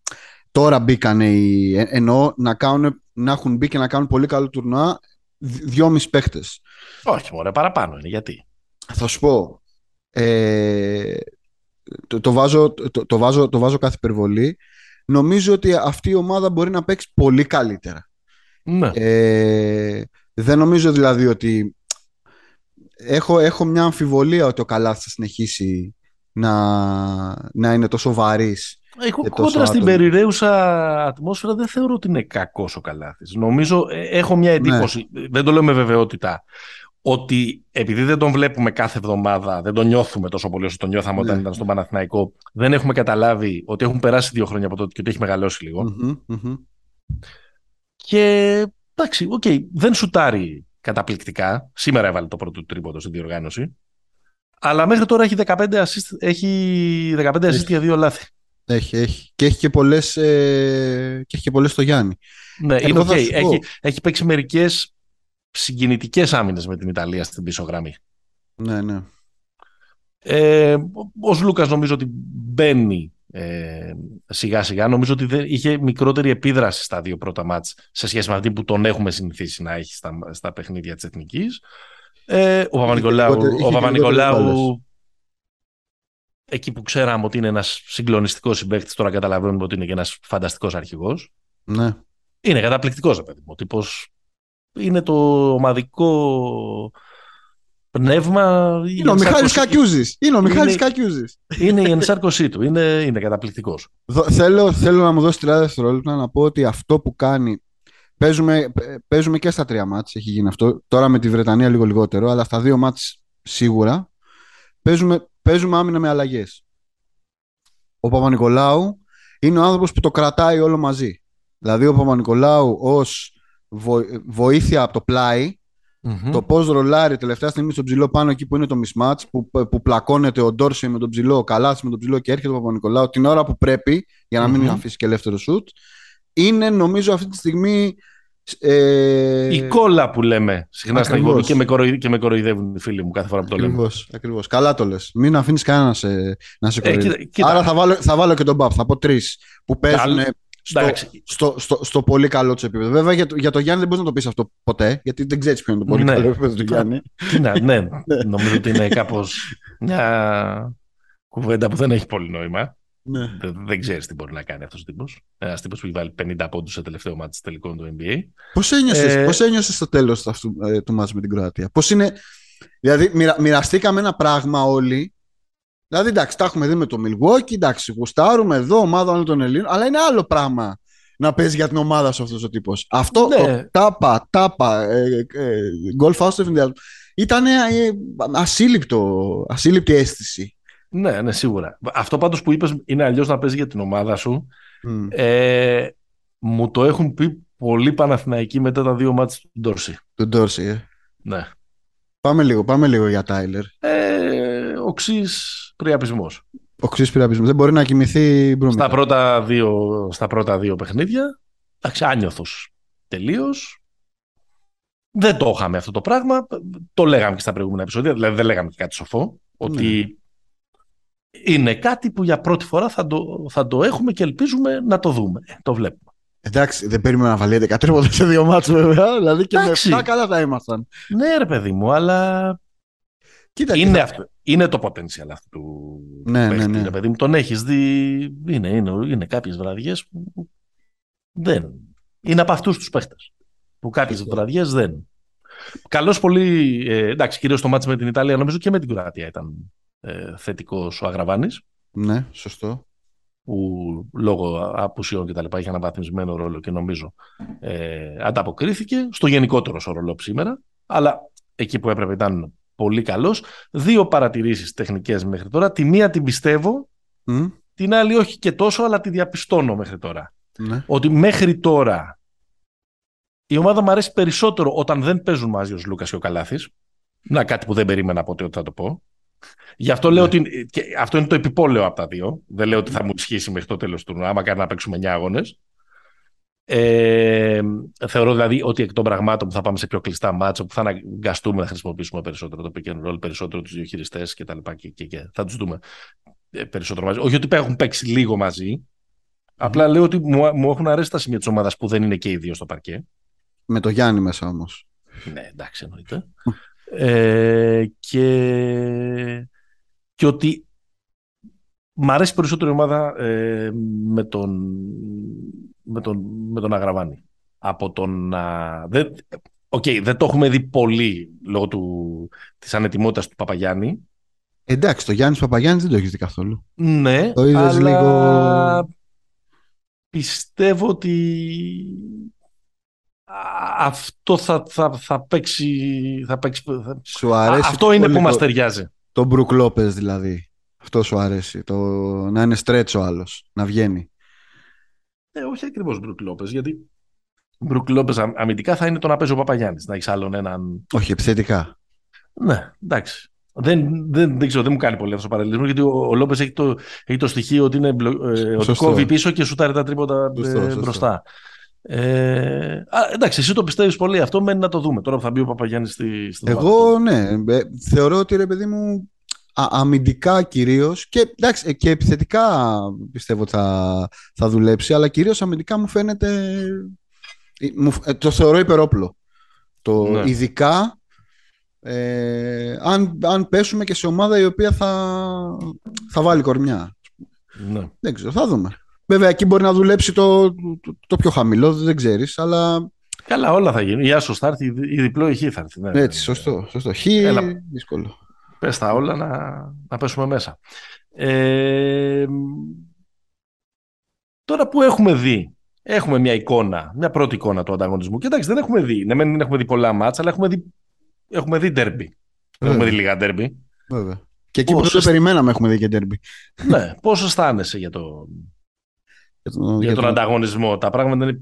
τώρα μπήκαν οι... εννοώ να, κάνουν, να έχουν μπει και να κάνουν πολύ καλό τουρνουά δυόμιση παίχτες. Όχι μωρέ, παραπάνω είναι. Γιατί; Θα σου πω. Ε, το, το, βάζω, το, το, βάζω, το βάζω κάθε υπερβολή. Νομίζω ότι αυτή η ομάδα μπορεί να παίξει πολύ καλύτερα. Ναι. Ε, δεν νομίζω δηλαδή ότι έχω, έχω μια αμφιβολία ότι ο Καλάθι θα συνεχίσει να, να είναι τόσο βαρύς Εγώ κόντρα στην περιραίουσα ατμόσφαιρα δεν θεωρώ ότι είναι κακός ο Καλάθης. Νομίζω, ε, έχω μια εντύπωση, ναι. δεν το λέω με βεβαιότητα, ότι επειδή δεν τον βλέπουμε κάθε εβδομάδα, δεν τον νιώθουμε τόσο πολύ όσο τον νιώθαμε όταν ναι. ήταν στον Παναθηναϊκό, δεν έχουμε καταλάβει ότι έχουν περάσει δύο χρόνια από τότε και ότι έχει μεγαλώσει και εντάξει, οκ, okay, δεν σουτάρει καταπληκτικά. Σήμερα έβαλε το πρώτο τρίποντο στην διοργάνωση. Αλλά μέχρι τώρα έχει 15 assist, έχει 15 assist για δύο λάθη. Έχει, έχει. Και έχει και πολλές, ε, και έχει και πολλές στο Γιάννη. Ναι, είναι okay. έχει, έχει παίξει μερικές συγκινητικές άμυνες με την Ιταλία στην πίσω γραμμή. Ναι, ναι. Ε, ο Λούκας νομίζω ότι μπαίνει ε, σιγά σιγά. Νομίζω ότι δεν, είχε μικρότερη επίδραση στα δύο πρώτα μάτς σε σχέση με αυτή που τον έχουμε συνηθίσει να έχει στα, στα παιχνίδια της Εθνικής. Ε, ο Παπα-Νικολάου, εκεί που ξέραμε ότι είναι ένας συγκλονιστικός συμπαίκτης, τώρα καταλαβαίνουμε ότι είναι και ένας φανταστικός αρχηγός. Ναι. Είναι καταπληκτικός, παιδί μου. Τύπος, είναι το ομαδικό πνεύμα. Είναι ο Μιχάλης Κακιούζης. Είναι ο Μιχάλης Κακιούζης. Είναι η ενσάρκωσή του. Είναι, είναι καταπληκτικός. Θέλω, θέλω να μου δώσει 30 δευτερόλεπτα να πω ότι αυτό που κάνει. Παίζουμε, παίζουμε και στα τρία μάτς, έχει γίνει αυτό. Τώρα με τη Βρετανία λίγο λιγότερο, αλλά στα δύο μάτς σίγουρα. Παίζουμε, παίζουμε άμυνα με αλλαγές. Ο Παπα-Νικολάου είναι ο άνθρωπος που το κρατάει όλο μαζί. Δηλαδή ο Παπα-Νικολάου ως βοήθεια από το πλάι Mm-hmm. Το πώς ρολάρει τελευταία στιγμή στο ψηλό πάνω εκεί που είναι το mismatch, που, που πλακώνεται ο Ντόρσεϊ με τον ψηλό, ο Καλάθι με τον ψηλό και έρχεται ο Παπα-Νικολάου την ώρα που πρέπει για να mm-hmm. μην αφήσει και ελεύθερο σουτ. Είναι νομίζω αυτή τη στιγμή. Ε... Η κόλλα που λέμε συχνά στην εκπομπή και, με και με κοροϊδεύουν οι φίλοι μου κάθε φορά που το λέμε. Ακριβώς. Καλά το λες. Μην αφήνεις κανένα να σε, να σε κοροϊδεύει. Ε, Άρα θα βάλω, θα βάλω και τον Μπαπ. Θα πω τρεις που παίζουν στο, στο, στο, στο, πολύ καλό του επίπεδο. Βέβαια για το, για το Γιάννη δεν μπορείς να το πεις αυτό ποτέ, γιατί δεν ξέρεις ποιο είναι το πολύ ναι. καλό επίπεδο του Γιάννη. ναι, ναι, <laughs> νομίζω ότι είναι κάπως μια κουβέντα που δεν έχει πολύ νόημα. Ναι. Δεν, δεν ξέρεις τι μπορεί να κάνει αυτός ο τύπος. Ένας τύπος που έχει βάλει 50 πόντους σε τελευταίο μάτι τελικών του NBA. Πώς ένιωσε ε... ένιωσες στο τέλος ε, του μάτς με την Κροατία, Πώς είναι. Δηλαδή, μοιρα, μοιραστήκαμε ένα πράγμα όλοι Δηλαδή, εντάξει, τα έχουμε δει με το Milwaukee, εντάξει, γουστάρουμε εδώ, ομάδα όλων των Ελλήνων, αλλά είναι άλλο πράγμα να παίζει για την ομάδα σου αυτός ο τύπος. Αυτό Ναι. το τάπα, τάπα, ε, ε, γκολ φάου στο εφηδιασμό, ήταν ε, ασύλληπτο, ασύλληπτη αίσθηση. Ναι, ναι, σίγουρα. Αυτό πάντως που είπες είναι αλλιώς να παίζει για την ομάδα σου. Μμ. Ε, μου το έχουν πει πολλοί Παναθηναϊκοί μετά τα δύο μάτς του Ντόρση. Του Ντόρση, ε. Ναι. Πάμε λίγο, πάμε λίγο για Τάιλερ. Ε, οξύς πριαπισμός. Ο Ξύς πειραπισμός. Δεν μπορεί να κοιμηθεί μπρούμητα. Στα πρώτα, δύο, στα πρώτα δύο παιχνίδια, εντάξει, άνιωθος τελείως. Δεν το είχαμε αυτό το πράγμα. Το λέγαμε και στα προηγούμενα επεισόδια. Δηλαδή δεν λέγαμε και κάτι σοφό. Ότι είναι κάτι που για πρώτη φορά θα το, θα το έχουμε και ελπίζουμε να το δούμε. Ε, το βλέπουμε. Εντάξει, δεν περίμενα να βάλει 11 τρίποτα σε δύο μάτσο βέβαια. Δηλαδή και Εντάξει. με 7 καλά θα ήμασταν. Ναι, ρε παιδί μου, αλλά Κοίτα, είναι, κοίτα. αυτό, είναι το potential αυτού του Ναι, ναι, παίχτη, ναι. ρε παιδί μου. Τον έχεις δει, είναι, είναι, είναι κάποιες βραδιές που δεν. Είναι από αυτούς τους παίχτες. Που κάποιες Σωστό. βραδιές δεν. Καλώς πολύ, ε, εντάξει, κυρίως το μάτς με την Ιταλία, νομίζω και με την Κροατία ήταν ε, θετικός ο Αγραβάνης, Ναι, σωστό. που λόγω απουσιών και τα λοιπά είχε αναβαθμισμένο ρόλο και νομίζω ε, ανταποκρίθηκε στο γενικότερο σου ρόλο σήμερα, αλλά εκεί που έπρεπε ήταν πολύ καλός. Δύο παρατηρήσεις τεχνικές μέχρι τώρα. Τη μία την πιστεύω, Μμ, την άλλη όχι και τόσο, αλλά τη διαπιστώνω μέχρι τώρα. Ναι. Ότι μέχρι τώρα η ομάδα μου αρέσει περισσότερο όταν δεν παίζουν μαζί ο Λούκας και ο Καλάθης. Να κάτι που δεν περίμενα ποτέ ότι θα το πω. Γι' αυτό λέω Ναι. ότι. Και αυτό είναι το επιπόλαιο από τα δύο. Δεν λέω ότι θα μου ισχύσει μέχρι το τέλος του τουρνουά, άμα κάνει να παίξουμε 9 αγώνες. Ε, θεωρώ δηλαδή ότι εκ των πραγμάτων που θα πάμε σε πιο κλειστά μάτσα, που θα αναγκαστούμε να χρησιμοποιήσουμε περισσότερο το pick and roll, περισσότερο τους δύο χειριστέ και τα λοιπά και, και, και θα τους δούμε ε, περισσότερο μαζί. Όχι ότι έχουν παίξει λίγο μαζί. Απλά λέω ότι μου, μου έχουν αρέσει τα σημεία της ομάδας που δεν είναι και οι δύο στο παρκέ. Με το Γιάννη μέσα όμως. Ναι, εντάξει, εννοείται. ε, και, και ότι μ' αρέσει περισσότερο η ομάδα ε, με, τον, με, τον, με τον Αγραβάνη. Από τον να... Δεν, Οκ, δεν το έχουμε δει πολύ λόγω του, της ανετοιμότητας του Παπαγιάννη. Εντάξει, το Γιάννης Παπαγιάννης δεν το έχεις δει καθόλου. Ναι, Το είδες αλλά λίγο- πιστεύω ότι α, αυτό θα, θα, θα παίξει... Θα παίξει θα... Σου Α, αρέσει. αυτό είναι πολύ που μας το- ταιριάζει. Το Μπρουκ Λόπες δηλαδή. Αυτό σου αρέσει. Το... Να είναι stretch ο άλλος. Να βγαίνει. Ε, όχι ακριβώς Μπρουκ Λόπε, γιατί Μπρουκ Λόπε αμυντικά θα είναι το να παίζει ο Παπαγιάννης. Να έχεις άλλον έναν. Όχι, επιθετικά. Ναι, εντάξει. Δεν, δεν, δεν ξέρω, δεν μου κάνει πολύ αυτό ο παραλληλισμό, γιατί ο, ο Λόπε έχει το, έχει το στοιχείο ότι, είναι, μπλο- ε, ότι Σωστό. κόβει πίσω και σουτάρει τα τρίποτα ε, Σωστό, σωστό. μπροστά. Ε, α, εντάξει, εσύ το πιστεύεις πολύ αυτό, μένει να το δούμε. Τώρα που θα μπει ο Παπαγιάννης στη, στην ομάδα του. Εγώ ναι. ε, Θεωρώ ότι ρε παιδί μου α, αμυντικά κυρίως και, εντάξει, ε, και επιθετικά πιστεύω ότι θα, θα δουλέψει, αλλά κυρίως αμυντικά μου φαίνεται. ε, μου φ- ε, το θεωρώ υπερόπλο. Το, Ναι. Ειδικά ε, αν, αν πέσουμε και σε ομάδα η οποία θα, θα βάλει κορμιά. Ναι. Δεν ξέρω, θα δούμε. Βέβαια, εκεί μπορεί να δουλέψει το, το, το πιο χαμηλό, δεν ξέρεις, αλλά Καλά, όλα θα γίνουν. Η Άσο θα έρθει, η διπλό ηχή θα έρθει. Ναι. έτσι, σωστό. σωστό. Χ, Έλα. δύσκολο. Πες τα όλα να, να πέσουμε μέσα. Ε, τώρα που έχουμε δει, έχουμε μια εικόνα, μια πρώτη εικόνα του ανταγωνισμού. Και εντάξει, δεν έχουμε δει. Ναι, μεν δεν έχουμε δει πολλά μάτσα, αλλά έχουμε δει, έχουμε δει ντέρμπι. Δεν έχουμε δει λίγα ντέρμπι. Βέβαια. Και εκεί που Πόσες- δεν το περιμέναμε έχουμε δει και ντέρμπι. ναι, πώς αισθάνεσαι για, το, Για τον, για τον ανταγωνισμό; Τα πράγματα είναι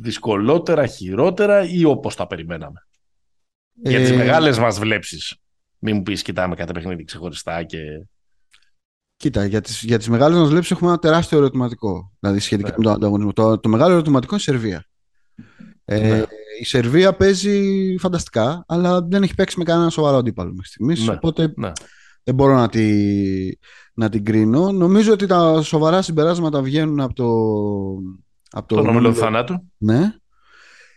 δυσκολότερα, χειρότερα ή όπως τα περιμέναμε; Για τις Ε, μεγάλες μας βλέψεις. Μην μου πεις κοιτάμε κάθε παιχνίδι ξεχωριστά και... Κοίτα, για τις, για τις μεγάλες μας βλέψεις έχουμε ένα τεράστιο ερωτηματικό. Δηλαδή σχετικά Ναι. με τον ανταγωνισμό. Το, το μεγάλο ερωτηματικό είναι η Σερβία. Ε, Ναι. Η Σερβία παίζει φανταστικά, αλλά δεν έχει παίξει με κανένα σοβαρό αντίπαλο μέχρι στιγμής. Ναι. Οπότε Ναι. δεν μπορώ να, τη, να την κρίνω. Νομίζω ότι τα σοβαρά συμπεράσματα βγαίνουν από το... Από Το όμιλο του όμιλο- θανάτου. Ναι.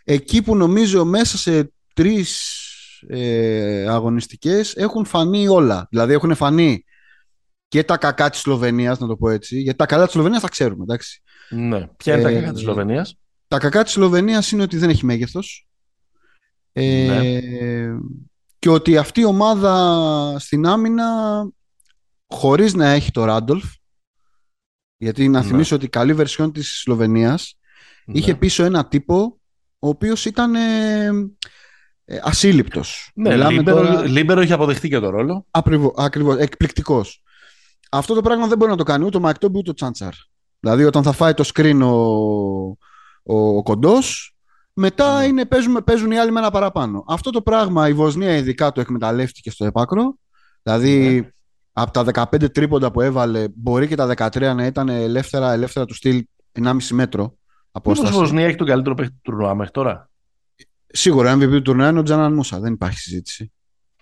Εκεί που νομίζω μέσα σε τρεις ε, αγωνιστικές έχουν φανεί όλα. Δηλαδή έχουν φανεί και τα κακά της Σλοβενίας, να το πω έτσι. Γιατί τα καλά της Σλοβενίας τα ξέρουμε, εντάξει. Ναι. Ποια είναι τα Ε, κακά της Σλοβενίας; Τα κακά της Σλοβενίας είναι ότι δεν έχει μέγεθος. Ε, Ναι. Και ότι αυτή η ομάδα στην άμυνα χωρίς να έχει το Ράντολφ, γιατί να Ναι. θυμίσω ότι η καλή βερσιόν της Σλοβενίας είχε Ναι. πίσω ένα τύπο ο οποίος ήταν ε, ε, ασύλληπτος. Ναι, Μιλάμε Λίμπερο, τώρα- Λίμπερο είχε αποδεχτεί και το ρόλο. Ακριβώς, ακριβώς, εκπληκτικός. Αυτό το πράγμα δεν μπορεί να το κάνει ούτε ο Μάικ Τόμπι ούτε ο Τσάντσαρ. Δηλαδή όταν θα φάει το screen ο, ο, ο κοντός, μετά Ναι. είναι, παίζουν, παίζουν οι άλλοι με ένα παραπάνω. Αυτό το πράγμα η Βοσνία ειδικά το εκμεταλλεύτηκε στο επάκρο. Δηλαδή Ναι. από τα 15 τρίποντα που έβαλε μπορεί και τα 13 να ήταν ελεύθερα, ελεύθερα του στυλ 1,5 μέτρο Μήπως η απόσταση. Βοσνία έχει τον καλύτερο παίχτη του τουρνουά μέχρι τώρα; Σίγουρα MVP του τουρνουά είναι ο Τζανάν Μούσα. Δεν υπάρχει συζήτηση.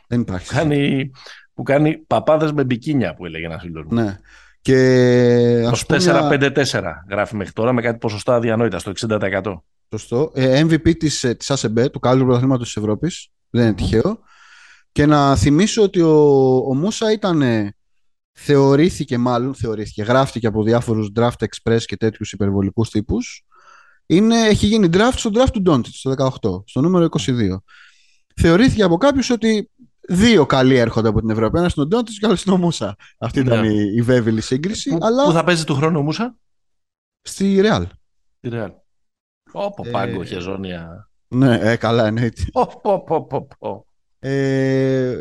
Δεν υπάρχει συζήτηση. Κάνει, που κάνει παπάδες με μπικίνια που έλεγε ένας φίλος μου. Ναι. Και ας πούμε, 24-5-4 γράφει μέχρι τώρα με κάτι ποσοστά αδιανόητα στο 60%. Σωστό. Ε, MVP της, ε, της ΑΣΕΜΠΕ, του καλύτερου πρωταθλήματος της Ευρώπης. Δεν είναι Μμμ. τυχαίο. Και να θυμίσω ότι ο, ο Μούσα ήταν, ε, θεωρήθηκε μάλλον, θεωρήθηκε, γράφτηκε από διάφορους draft express και τέτοιους υπερβολικούς τύπους. Είναι, έχει γίνει draft στο draft του Ντόντιτ στο 18, στο νούμερο 22. Θεωρήθηκε από κάποιους ότι δύο καλοί έρχονται από την Ευρώπη. Ένας είναι ο Ντόντιτ και άλλος είναι ο Μούσα. Αυτή ήταν Ναι. η, η βέβαιη σύγκριση. Πού, αλλά πού θα παίζει του χρόνου ο Μούσα; στη Real. Τη Ρεάλ. Όπο Ε, πάγκο, χεζόνια. Ναι, ε, καλά εννοείται. Ω, πω, πω, πω, πω. Ε,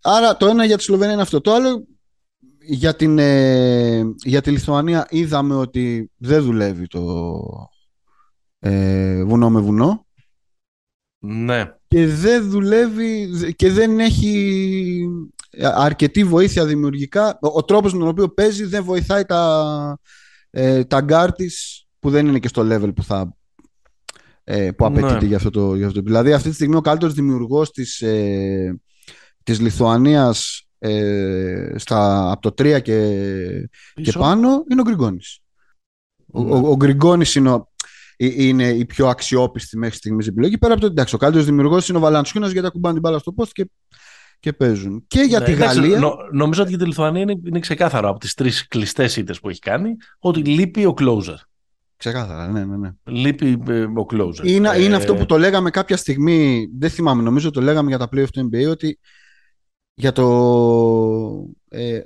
άρα το ένα για τη Σλοβενία είναι αυτό. Το άλλο για, την, ε, για τη Λιθουανία είδαμε ότι δεν δουλεύει το ε, βουνό με βουνό Ναι. και δεν δουλεύει και δεν έχει αρκετή βοήθεια δημιουργικά. Ο, ο τρόπος με τον οποίο παίζει δεν βοηθάει τα, ε, τα γκαρντ της που δεν είναι και στο level που θα ε, που απαιτείται Ναι. για αυτό το, για αυτό. Δηλαδή αυτή τη στιγμή ο καλύτερος δημιουργός της, ε, της Λιθουανίας ε, στα, από το 3 και, και Πίσω. πάνω είναι ο Γκριγκόνης. Ο, Ναι. ο, ο Γκριγκόνης είναι, ο- ε- είναι η πιο αξιόπιστη μέχρι στιγμής επιλογή. Πέρα από το εντάξει, ο καλύτερος δημιουργός είναι ο Βαλαντσιούνας γιατί ακουμπάνε την μπάλα στο post και, και παίζουν. Και για Ναι, τη εντάξει, Γαλλία. νο- νομίζω ότι για τη Λιθουανία είναι, είναι ξεκάθαρο από τις τρεις κλειστές ήττες που έχει κάνει ότι λείπει ο closer. Ξεκάθαρα, ναι, ναι, ναι. Λείπει ε, ο closer. Είναι, Ε, είναι αυτό που το λέγαμε κάποια στιγμή, δεν θυμάμαι, νομίζω το λέγαμε για τα playoff του NBA, ότι για το ε,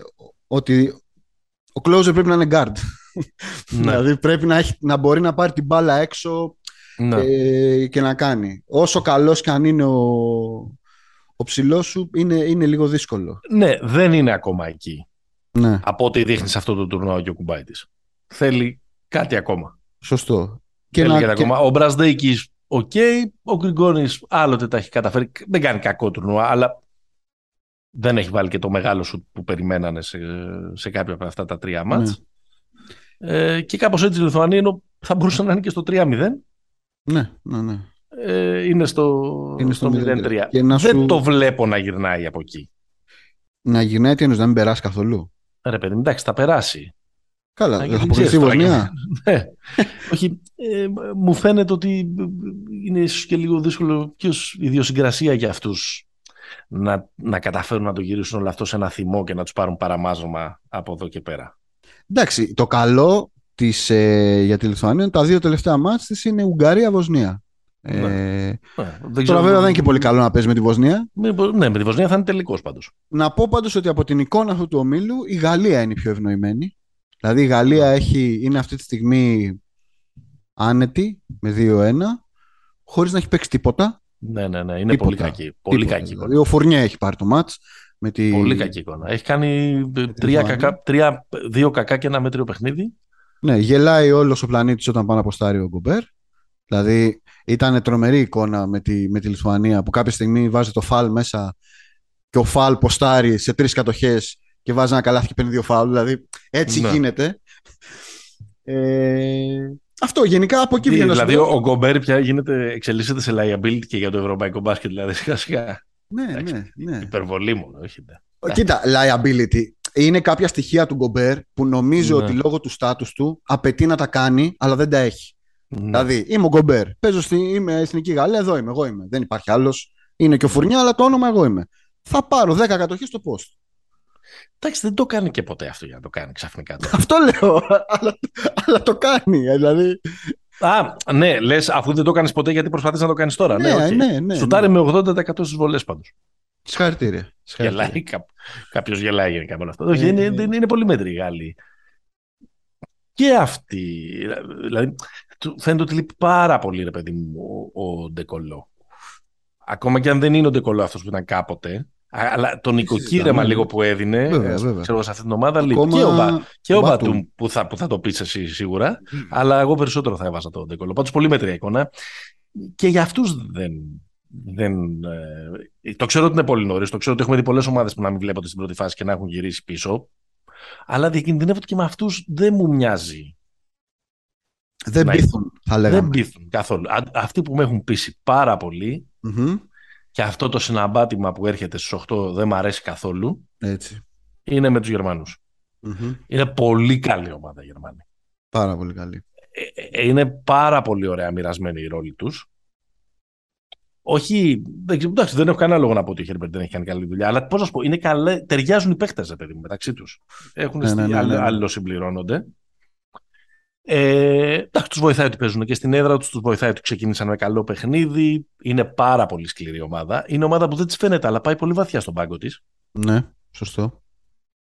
ότι ο closer πρέπει να είναι guard. Ναι, δηλαδή πρέπει να, έχει, να μπορεί να πάρει την μπάλα έξω ναι. ε, και να κάνει. Όσο καλός και αν είναι ο, ο ψηλός σου, είναι, είναι λίγο δύσκολο. ναι, δεν είναι ακόμα εκεί. Ναι, Από ό,τι δείχνεις σε αυτό το τουρνουά και ο Κουμπάιτης. Θέλει κάτι ακόμα. σωστό. Και Θέλει να, κάτι και- ακόμα. Ο Μπραζντέικις, οκ. Ο Γκριγκόνης άλλοτε τα έχει καταφέρει. Δεν κάνει κακό τουρνουά, αλλά δεν έχει βάλει και το μεγάλο σουτ που περιμένανε σε, σε κάποια από αυτά τα τρία ματς. Ε, και κάπως έτσι η Λιθουανία ενώ θα μπορούσε να είναι και στο 3-0. ναι, ναι, ναι. Ε, είναι στο, Είναι στο 0-3. Και να Δεν σου- το βλέπω να γυρνάει από εκεί. Να γυρνάει τι εννοείς, να μην περάσει καθόλου; Ρε παιδί, μου, εντάξει, θα περάσει. Καλά, Α, θα γιατί αποκλειστεί η ξέρεις τώρα, Βοσνία. <laughs> Ναι. Όχι, ε, μου φαίνεται ότι είναι ίσως και λίγο δύσκολο και ως ιδιοσυγκρασία για αυτούς να, να καταφέρουν να το γυρίσουν όλο αυτό σε ένα θυμό και να τους πάρουν παραμάζωμα από εδώ και πέρα. Εντάξει, το καλό της, ε, για τη Λιθουανία είναι τα δύο τελευταία μάτς της είναι Ουγγαρία-Βοσνία. Ε, Ναι, δεν τώρα ξέρω- βέβαια δεν είναι και πολύ καλό να παίζει με τη Βοσνία. Με- Ναι, με τη Βοσνία θα είναι τελικός πάντως. Να πω πάντως ότι από την εικόνα αυτού του ομίλου η Γαλλία είναι η πιο ευνοημένη. Δηλαδή η Γαλλία έχει, είναι αυτή τη στιγμή άνετη με 2-1 χωρίς να έχει παίξει τίποτα. Ναι, ναι, ναι, είναι Τίποτα. πολύ κακή. Πολύ Τίποτα. κακή εικόνα. Δηλαδή, ο Φουρνιέ έχει πάρει το μάτς. Με τη... Πολύ κακή εικόνα. Έχει κάνει ε, τρία Λιθουανία. κακά, τρία, δύο κακά και ένα μέτριο παιχνίδι. Ναι, γελάει όλος ο πλανήτης όταν πάνε από αποστάρει ο Γκομπέρ. Δηλαδή ήταν τρομερή εικόνα με τη, με τη Λιθουανία που κάποια στιγμή βάζει το φάλ μέσα και ο φάλ ποστάρει σε τρεις κατοχές και βάζει ένα καλάθι και παίρνει δύο φάλ. Δηλαδή έτσι Ναι. γίνεται. Ε, αυτό γενικά από εκεί Τι, βγαίνει. δηλαδή ο, ο Γκομπέρ πια γίνεται, εξελίσσεται σε liability και για το ευρωπαϊκό μπάσκετ. Δηλαδή σιγά σιγά. Ναι, ναι, ναι. Υπερβολή μόνο, όχι. ναι. Κοίτα, liability. Είναι κάποια στοιχεία του Γκομπέρ που νομίζω Ναι. ότι λόγω του στάτους του απαιτεί να τα κάνει, αλλά δεν τα έχει. Ναι. Δηλαδή, είμαι ο Γκομπέρ. Παίζω στη, είμαι εθνική Γαλλία, εδώ είμαι, εγώ είμαι. Δεν υπάρχει άλλος. Είναι και ο Φουρνιά, αλλά το όνομα εγώ είμαι. Θα πάρω 10 κατοχές στο post. Εντάξει, δεν το κάνει και ποτέ αυτό για να το κάνει ξαφνικά. τώρα. Αυτό λέω. <laughs> αλλά, αλλά το κάνει. Δηλαδή. Α, ναι, λες, αφού δεν το κάνεις ποτέ, γιατί προσπαθεί να το κάνεις τώρα. Ναι, Ναι, οκ. ναι, ναι, Σουτάρει με 80% στις βολές πάντως. Συγχαρητήρια. Γελάει, κάποιος γελάει γενικά με αυτό. Όχι, είναι, είναι, είναι πολύ μέτρη οι Γάλλοι. Και αυτοί. Δηλαδή, φαίνεται ότι λείπει πάρα πολύ, ρε παιδί μου, ο, ο Ντεκολό. Ακόμα και αν δεν είναι ο Ντεκολό αυτός που ήταν κάποτε, αλλά το νοικοκύρεμα λίγο που έδινε βέβαια, βέβαια. Ξέρω, σε αυτή την ομάδα Ακόμα... Και ο, και ο Μπατούμ που θα, που θα το πεις εσύ σίγουρα. Αλλά εγώ περισσότερο θα έβαζα τον Ντεκολό. Πάντως πολύ μέτρια εικόνα. Και για αυτούς δεν. δεν ε, το ξέρω ότι είναι πολύ νωρίς. Το ξέρω ότι έχουμε δει πολλές ομάδες που να μην βλέπονται στην πρώτη φάση και να έχουν γυρίσει πίσω. Αλλά διακινδυνεύω ότι και με αυτούς δεν μου μοιάζει. Δεν να... πείθουν, θα λέγαμε. Δεν πείθουν καθόλου. αυτοί που με έχουν πείσει πάρα πολύ mm-hmm. Και αυτό το συναμπάτημα που έρχεται στους 8 δεν μου αρέσει καθόλου. Έτσι. Είναι με τους γερμανους Είναι πολύ καλή ομάδα οι Γερμανοί. Πάρα πολύ καλή. Ε, ε, είναι πάρα πολύ ωραία μοιρασμένοι οι ρόλοι τους. Όχι, εντάξει, δεν έχω κανένα λόγο να πω ότι ο Χέρμπερτ δεν έχει κάνει καλή δουλειά, αλλά πώς να σου πω, είναι καλέ, ταιριάζουν οι παίχτε, παιδί μου, μεταξύ τους. Έχουν ναι, ναι, ναι, ναι. αλληλοσυμπληρώνονται. Ε, εντάξει, τους βοηθάει ότι παίζουν και στην έδρα τους, τους βοηθάει ότι ξεκίνησαν με καλό παιχνίδι. Είναι πάρα πολύ σκληρή ομάδα. Είναι ομάδα που δεν της φαίνεται, αλλά πάει πολύ βαθιά στον πάγκο της. Ναι, σωστό.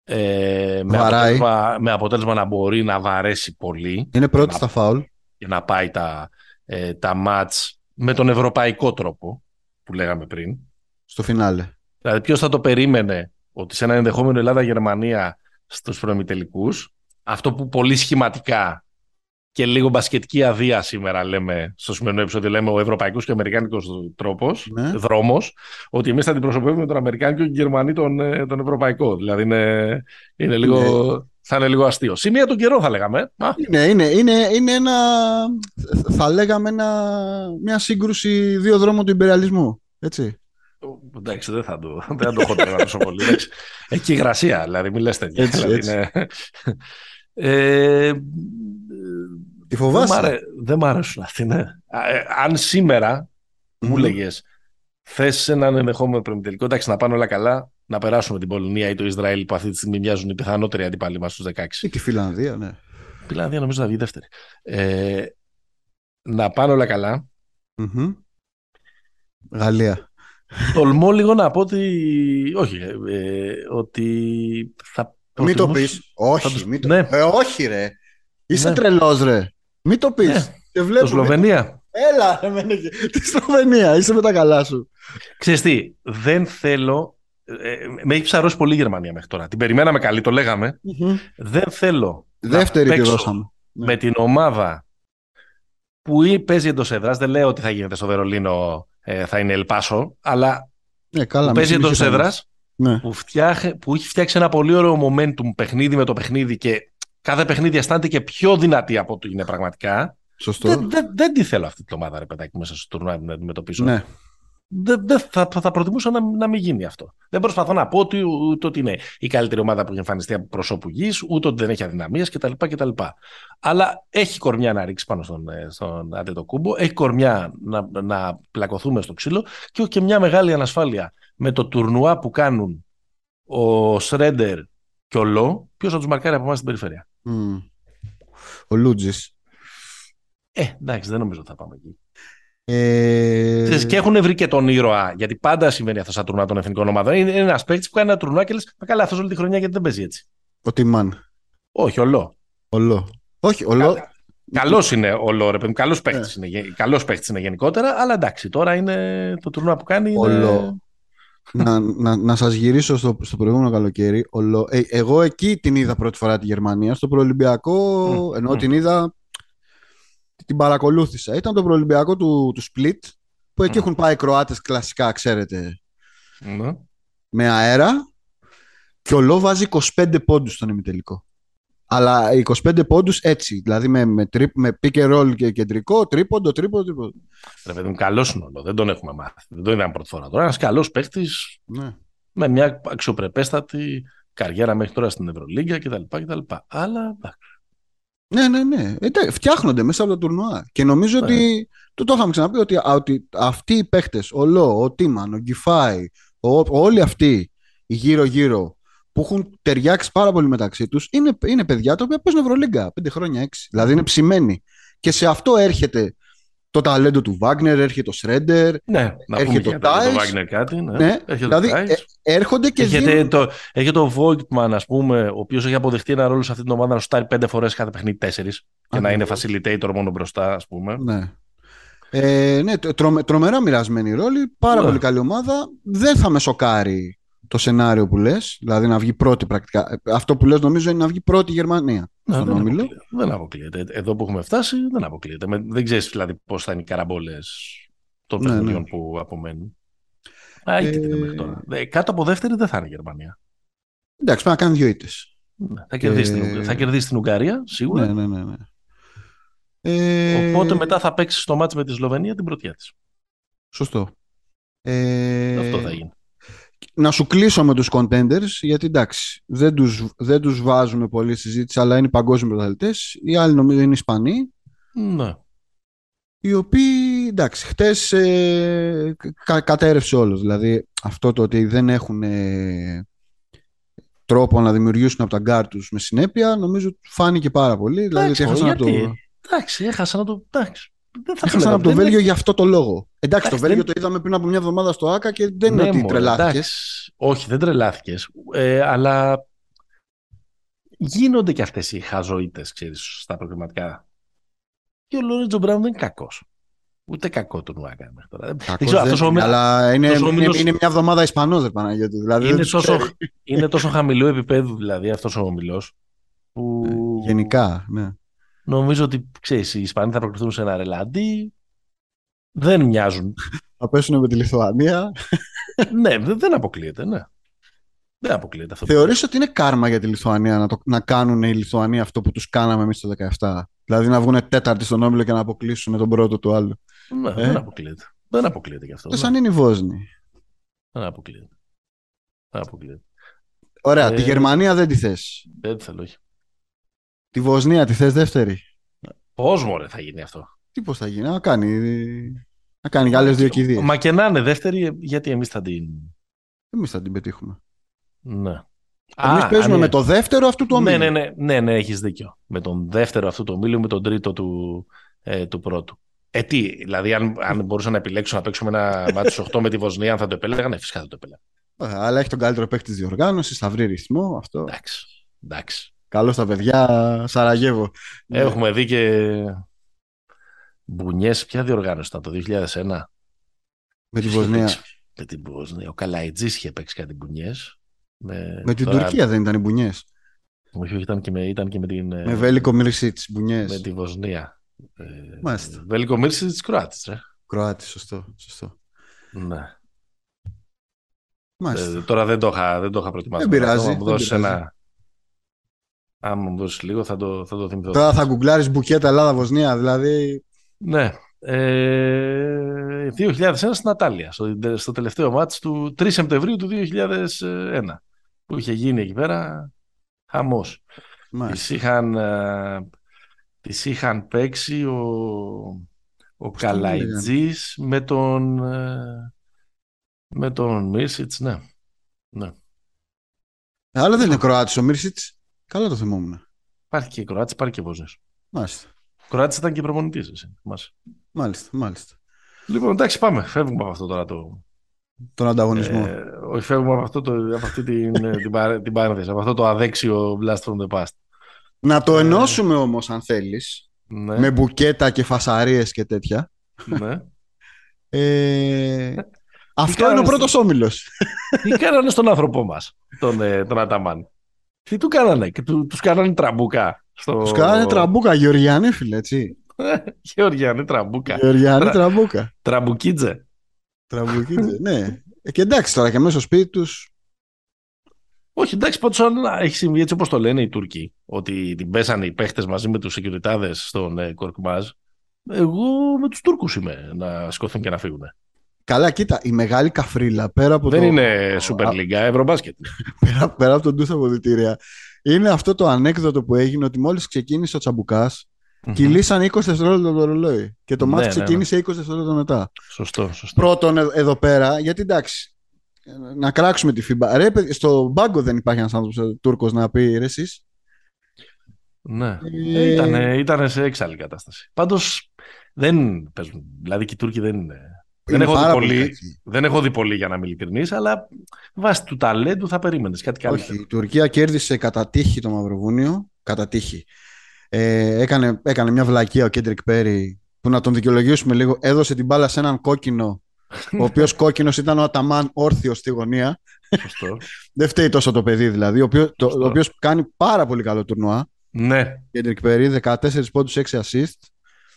Ε, με, αποτέλεσμα, με αποτέλεσμα να μπορεί να βαρέσει πολύ. Είναι πρώτη στα φάουλ. Και να πάει τα, ε, τα μάτς με τον ευρωπαϊκό τρόπο που λέγαμε πριν. Στο φινάλε. Δηλαδή, ποιος θα το περίμενε ότι σε ένα ενδεχόμενο Ελλάδα-Γερμανία στους προημιτελικού, αυτό που πολύ σχηματικά και λίγο μπασκετική αδεία σήμερα λέμε στο σημερινό επεισόδιο, λέμε ο ευρωπαϊκός και ο αμερικάνικος τρόπος, ναι. δρόμος, ότι εμείς θα αντιπροσωπεύουμε τον αμερικάνικο και τον γερμανί τον, ε, τον ευρωπαϊκό. Δηλαδή είναι, είναι λίγο, ναι. θα είναι λίγο αστείο. Σημεία τον καιρό θα λέγαμε. Είναι, είναι, είναι, είναι ένα, θα λέγαμε ένα, μια σύγκρουση δύο δρόμων του υπεριαλισμού. Έτσι. Εντάξει, δεν θα το, δεν θα το χοντρεύω τόσο πολύ. Έχει υγρασία, δηλαδή, μην λες τέτοια. Έτσι, δηλαδή, έτσι. Είναι... Ε, Τη φοβάσαι; Δεν, δεν μ' αρέσουν αυτοί, ναι. Ε, αν σήμερα mm-hmm. μου λέγες θες έναν ενδεχόμενο προημιτελικό, εντάξει, να πάνε όλα καλά, να περάσουμε την Πολωνία ή το Ισραήλ που αυτή τη στιγμή μοιάζουν οι πιθανότεροι αντίπαλοι μας στους 16. Ή τη Φιλανδία, ναι. Η Φιλανδία νομίζω θα βγει δεύτερη. Ε, να πάνε όλα καλά. Mm-hmm. Γαλλία. Τολμώ λίγο να πω ότι. Όχι, ε, ότι θα. Μην το πεις. Όχι, μην το... Ναι. Ε, όχι, ρε. Είσαι ναι. τρελός, ρε. Μην το πεις. Ναι. Το Σλοβενία. Έλα, ρε, τη Σλοβενία. Είσαι με τα καλά σου. Ξέρεις τι, δεν θέλω. Ε, με έχει ψαρώσει πολύ η Γερμανία μέχρι τώρα. Την περιμέναμε καλή, το λεγαμε Δεν θέλω. Δεύτερη να δώσαμε. Με ναι. την ομάδα που παίζει εντός έδρας. Δεν λέω ότι θα γίνεται στο Βερολίνο, ε, θα είναι Ελπάσο, αλλά ναι, καλά, που παίζει εντός έδρας. Ναι. Που, που έχει φτιάξει ένα πολύ ωραίο momentum παιχνίδι με το παιχνίδι και κάθε παιχνίδι αισθάνεται και πιο δυνατή από ό,τι είναι πραγματικά. Σωστό. Δεν, δεν, δεν τη θέλω αυτή την ομάδα, ρε παιδάκι, μέσα στο τουρνουά να αντιμετωπίσω. Ναι. Δεν, δεν θα, θα προτιμούσα να, να μην γίνει αυτό. Δεν προσπαθώ να πω ότι, ούτε ότι είναι η καλύτερη ομάδα που έχει εμφανιστεί από προσώπου γης, ούτε ότι δεν έχει αδυναμίες κτλ, κτλ. Αλλά έχει κορμιά να ρίξει πάνω στον, ε, στον Αντετοκούμπο, έχει κορμιά να, να πλακωθούμε στο ξύλο και όχι και μια μεγάλη ανασφάλεια με το τουρνουά που κάνουν ο Σρέντερ και ο Λό, ποιος θα τους μαρκάρει από εμάς στην περιφέρεια; Mm. Ο Λούτζης. Ε, εντάξει, δεν νομίζω ότι θα πάμε εκεί. Ε... Και έχουν βρει και τον ήρωα, γιατί πάντα συμβαίνει αυτό στα τουρνά των εθνικών ομάδων. Είναι ένας παίκτης που κάνει ένα τουρνά και λες: Μα καλά, αυτός όλη τη χρονιά γιατί δεν παίζει έτσι. Ο Τιμάν. Όχι, ο Λό. Ο Λό. Όχι, ο Λό. Καλός είναι ο Λό, ρε παιδί Καλός παίκτης είναι, καλός παίκτης είναι γενικότερα, αλλά εντάξει, τώρα είναι το τουρνά που κάνει. Είναι... Ο Λό να, να, να σας γυρίσω στο, στο προηγούμενο καλοκαίρι. Ολο, ε, εγώ εκεί την είδα πρώτη φορά τη Γερμανία. Στο προολυμπιακό, mm. ενώ mm. την είδα, την παρακολούθησα. Ήταν το προολυμπιακό του, του Split, που εκεί mm. έχουν πάει οι Κροάτες κλασικά, ξέρετε, με αέρα. Και ο Λό βάζει 25 πόντους στον ημιτελικό. Αλλά 25 πόντους έτσι. Δηλαδή με, με, τρίπ, με pick and roll και κεντρικό, τρίποντο, τρίποντο, τρίποντο. Ρε παιδί μου, καλός είναι όλο. Δεν τον έχουμε μάθει. Δεν τον είδαμε πρώτη φορά. Τώρα ένας καλός παίχτη ναι. με μια αξιοπρεπέστατη καριέρα μέχρι τώρα στην Ευρωλίγκα κτλ. κτλ. Αλλά εντάξει. Ναι, ναι, ναι. Ε, φτιάχνονται μέσα από τα τουρνουά. Και νομίζω ναι. ότι. Το, το είχαμε ξαναπεί ότι, ότι αυτοί οι παίχτε, ο Λό, ο Τίμαν, ο Γκιφάη, όλοι αυτοί γύρω-γύρω που έχουν ταιριάξει πάρα πολύ μεταξύ τους είναι, είναι παιδιά τα οποία παίζουν Ευρωλίγκα 5 χρόνια, 6. Δηλαδή είναι ψημένοι. Και σε αυτό έρχεται το ταλέντο του Βάγνερ, έρχεται το Σρέντερ. Ναι, να Έρχεται πούμε το και για το Tice. Wagner κάτι. Ναι. Ναι, Έρχεται δηλαδή το Tice. ε, έρχονται και Έχετε δίνουν... το, έχετε το Voigtman, ας πούμε, ο οποίος έχει αποδεχτεί ένα ρόλο σε αυτή την ομάδα να σουτάρει πέντε φορές κάθε παιχνίδι τέσσερις και να είναι Ακριβώς. facilitator μόνο μπροστά, ας πούμε. Ναι. Ε, ναι, τρομε- τρομερά μοιρασμένη ρόλη. Πάρα Ναι. πολύ καλή ομάδα. Δεν θα με σοκάρει το σενάριο που λες, δηλαδή να βγει πρώτη πρακτικά. Ε, Αυτό που λες νομίζω είναι να βγει πρώτη η Γερμανία Ναι, στον δεν, όμιλο. αποκλείεται. δεν αποκλείεται. Εδώ που έχουμε φτάσει δεν αποκλείεται. Με- δεν ξέρεις δηλαδή πώς θα είναι οι καραμπόλες των Ναι, παιχνιδιών ναι. που απομένουν. Α, εκεί Ε, μέχρι τώρα. Ε, Κάτω από δεύτερη δεν θα είναι η Γερμανία. Εντάξει, πρέπει να κάνει δύο ήττες. Ναι, θα, κερδίσει την, Ουγγα- θα κερδίσει την Ουγγαρία, σίγουρα. Ναι, ναι, ναι. ναι. Ε, Οπότε μετά θα παίξει στο μάτς με τη Σλοβενία την πρωτιά της. Σωστό. Ε, Αυτό θα γίνει. Να σου κλείσω με τους contenders, γιατί εντάξει, δεν τους, δεν τους βάζουμε πολύ συζήτηση, αλλά είναι παγκόσμιοι πρωταθλητές. Οι άλλοι νομίζω είναι Ισπανοί, Ναι. οι οποίοι, εντάξει, χτες ε, κα, κατέρρευσε όλο. Δηλαδή, αυτό το ότι δεν έχουν ε, τρόπο να δημιουργήσουν από τα γκαρντ τους με συνέπεια, νομίζω φάνηκε πάρα πολύ. Δηλαδή, ότι Εντάξει, έχασαν από το, γιατί; Εντάξει, έχασα να το. Εντάξει. Δεν θα έχασαν λέγαμε, από το δεν Βέλγιο έχει- για αυτό το λόγο. Εντάξει, το Εντάξει, Βέλγιο δεν- το είδαμε πριν από μια εβδομάδα στο ΆΚΑ και δεν είναι Ναι, ότι μωρέ, τρελάθηκες. εντάξει. Όχι, δεν τρελάθηκες. Ε, αλλά γίνονται και αυτές οι χαζοίτες, ξέρεις, στα προκριματικά. Και ο Λόρετζο Μπράουν δεν είναι κακός. Ούτε κακό τον Ουάκα μέχρι τώρα. Δεν Κακός ξέρω, δεν αυτός ο είναι, όμιλος- αλλά είναι, αυτός ο είναι, όμιλος- είναι μια εβδομάδα Ισπανός, δεν Παναγιώτη. Δηλαδή, δεν είναι, τους τόσο, ξέρει. είναι τόσο χαμηλού επίπεδου δηλαδή αυτός ο όμιλο. Που Γενικά, ναι. Νομίζω ότι ξέρεις, οι Ισπανοί θα προκριθούν σε ένα ρελαντί. Δεν μοιάζουν. Θα πέσουν με τη Λιθουανία. <laughs> ναι, δεν δεν αποκλείεται, ναι. Δεν αποκλείεται αυτό. Θεωρείς ότι είναι κάρμα για τη Λιθουανία να, το, να κάνουν οι Λιθουανοί αυτό που τους κάναμε εμείς το 17. Δηλαδή να βγουν τέταρτη στον όμιλο και να αποκλείσουν τον πρώτο του άλλου. Ναι, Ε; δεν αποκλείεται. Δεν αποκλείεται γι' αυτό. Το ναι. σαν είναι οι Βόσνοι. Δεν αποκλείεται. Δεν αποκλείεται. Ωραία, Ε. τη Γερμανία δεν τη θες. Δεν θέλω, όχι. Τη Βοσνία τη θες δεύτερη; Πώς μωρέ θα γίνει αυτό; Τι πώς θα γίνει, να κάνει, να κάνει άλλες δύο κηδείες. Μα και να είναι δεύτερη, γιατί εμείς θα την... Εμείς θα την πετύχουμε. Ναι. Εμείς Α, παίζουμε αν- με το δεύτερο αυτού του ναι, ομίλου. ναι, ναι, ναι, ναι, έχεις δίκιο. Με τον δεύτερο αυτού του ομίλου, με τον τρίτο του, ε, του πρώτου. Ε, τι, δηλαδή, αν, αν μπορούσα να επιλέξω να παίξουμε ένα μάτι στους 8 με τη Βοσνία, αν θα το επέλεγα, ναι, φυσικά θα το επέλεγα. Ε, Αλλά έχει τον καλύτερο παίκτη της διοργάνωσης, θα βρει ρυθμό, αυτό. Εντάξει. Εντάξει. Καλό στα παιδιά, Σαραγεύο. Ναι. Έχουμε δει και μπουνιές. Ποια διοργάνωση ήταν το 2001. Με τη Ποιος είχε Βοσνία. παίξει Με την Βοσνία. Ο Καλαϊτζής είχε παίξει κάτι μπουνιές. Με, Με την τώρα- Τουρκία δεν ήταν οι μπουνιές. Όχι, όχι, ήταν και με, ήταν και με την. Με Βέλικο Μίρσιτς, μπουνιές. με τη Βοσνία. Ε, Μάλιστα. Βέλικο Μίρση της Κροάτης, ρε. Κροάτι, σωστό. σωστό. Ναι. Μάλιστα. Ε, τώρα δεν το είχα, δεν το είχα προετοιμάσει. Δεν πειράζει, Αν μου δεν δώσεις πειράζει. ένα. Αν μου δώσεις λίγο, θα το, θα το θυμηθώ. Τώρα θα γκουγκλάρεις μπουκέτα Ελλάδα-Βοσνία, δηλαδή. Ναι. Ε, 2001 στην Ατάλια, στο, στο τελευταίο μάτς του 3 Σεπτεμβρίου του 2001. Που είχε γίνει εκεί πέρα χαμός. Μάλιστα. Τις είχαν, ε, τις είχαν παίξει ο, ο Πώς τον Καλαϊτζής με τον ε, με τον Μίρσιτς, ναι. ναι. Ε, Αλλά δεν είναι Κροάτης ο Μίρσιτς. Καλά το θυμόμουν. Υπάρχει και Κροάτης, υπάρχει και Βόζνιος. Μάλιστα. Ο Κροάτης ήταν και προπονητής, εσύ, θυμάσαι. Μάλιστα, μάλιστα. Λοιπόν, εντάξει, πάμε. Φεύγουμε από αυτό τώρα το... Τον ανταγωνισμό. Ε, όχι, φεύγουμε από, αυτό το, από αυτή την, ε, την, παρέ- την παρένθεση, από αυτό το αδέξιο blast from the past. Να το ε, ενώσουμε όμως αν θέλεις. Ναι, Με μπουκέτα και φασαρίες και τέτοια. ναι. Ε, αυτό κάνανε είναι ο στο- πρώτος όμιλος. Τι κάνανε στον άνθρωπό μας, τον, ε, τον Αταμάν; Τι του κάνανε, και του, τους κάνανε τραμπούκα. Στο... Τους κάνανε τραμπούκα, Γεωργιανή φίλε, έτσι. Γεωργιανή τραμπούκα. Γεωργιανή Τρα- τραμπούκα. Τραμπουκίτζε. Τραμπουκίτσε, ναι. Ε, και εντάξει τώρα και μέσα στο σπίτι τους Όχι, εντάξει, πάντως αν έχει συμβεί έτσι όπως το λένε οι Τούρκοι, ότι την πέσανε οι παίχτες μαζί με τους σεκιουριτάδες στον ε, Κορκμάζ, εγώ με τους Τούρκους είμαι να σηκωθούν και να φύγουν. Καλά, κοίτα, η μεγάλη καφρίλα πέρα από Δεν το. είναι Super League, Ευρωμπάσκετ. <laughs> Πέρα, πέρα από τον ντους αποδητήρια. Είναι αυτό το ανέκδοτο που έγινε ότι μόλις ξεκίνησε ο Τσαμπουκάς, κυλήσαν 20 δευτερόλεπτα το ρολόι. Και το Ναι, μάτς ναι, ναι. ξεκίνησε 20 δευτερόλεπτα μετά. Σωστό, σωστό. Πρώτον, ε- εδώ πέρα, γιατί εντάξει, ε, να κράξουμε τη FIBA. Ρε, παιδί, στο μπάγκο δεν υπάρχει ένας άνθρωπος Τούρκος να πει ρε, εσείς. Ναι. Ε, Ήταν, ήτανε σε έξαλλη κατάσταση. Πάντως, δεν παίζουν. Δηλαδή και οι Τούρκοι δεν είναι. Δεν έχω, δει πολύ, δεν έχω δει πολύ για να είμαι ειλικρινής, αλλά βάσει του ταλέντου θα περίμενες κάτι καλύτερο. Όχι, η Τουρκία κέρδισε κατά τύχη το Μαυροβούνιο, κατά τύχη. Ε, έκανε, έκανε μια βλακία ο Κέντρικ Πέρι, που να τον δικαιολογήσουμε λίγο, έδωσε την μπάλα σε έναν κόκκινο, ο οποίος <laughs> κόκκινος ήταν ο Αταμάν όρθιος στη γωνία. Σωστό. <laughs> δεν φταίει τόσο το παιδί δηλαδή, ο οποίος, το, ο οποίος κάνει πάρα πολύ καλό τουρνουά. Ναι. Κέντρικ Πέρι, 14 πόντους, 6 assist.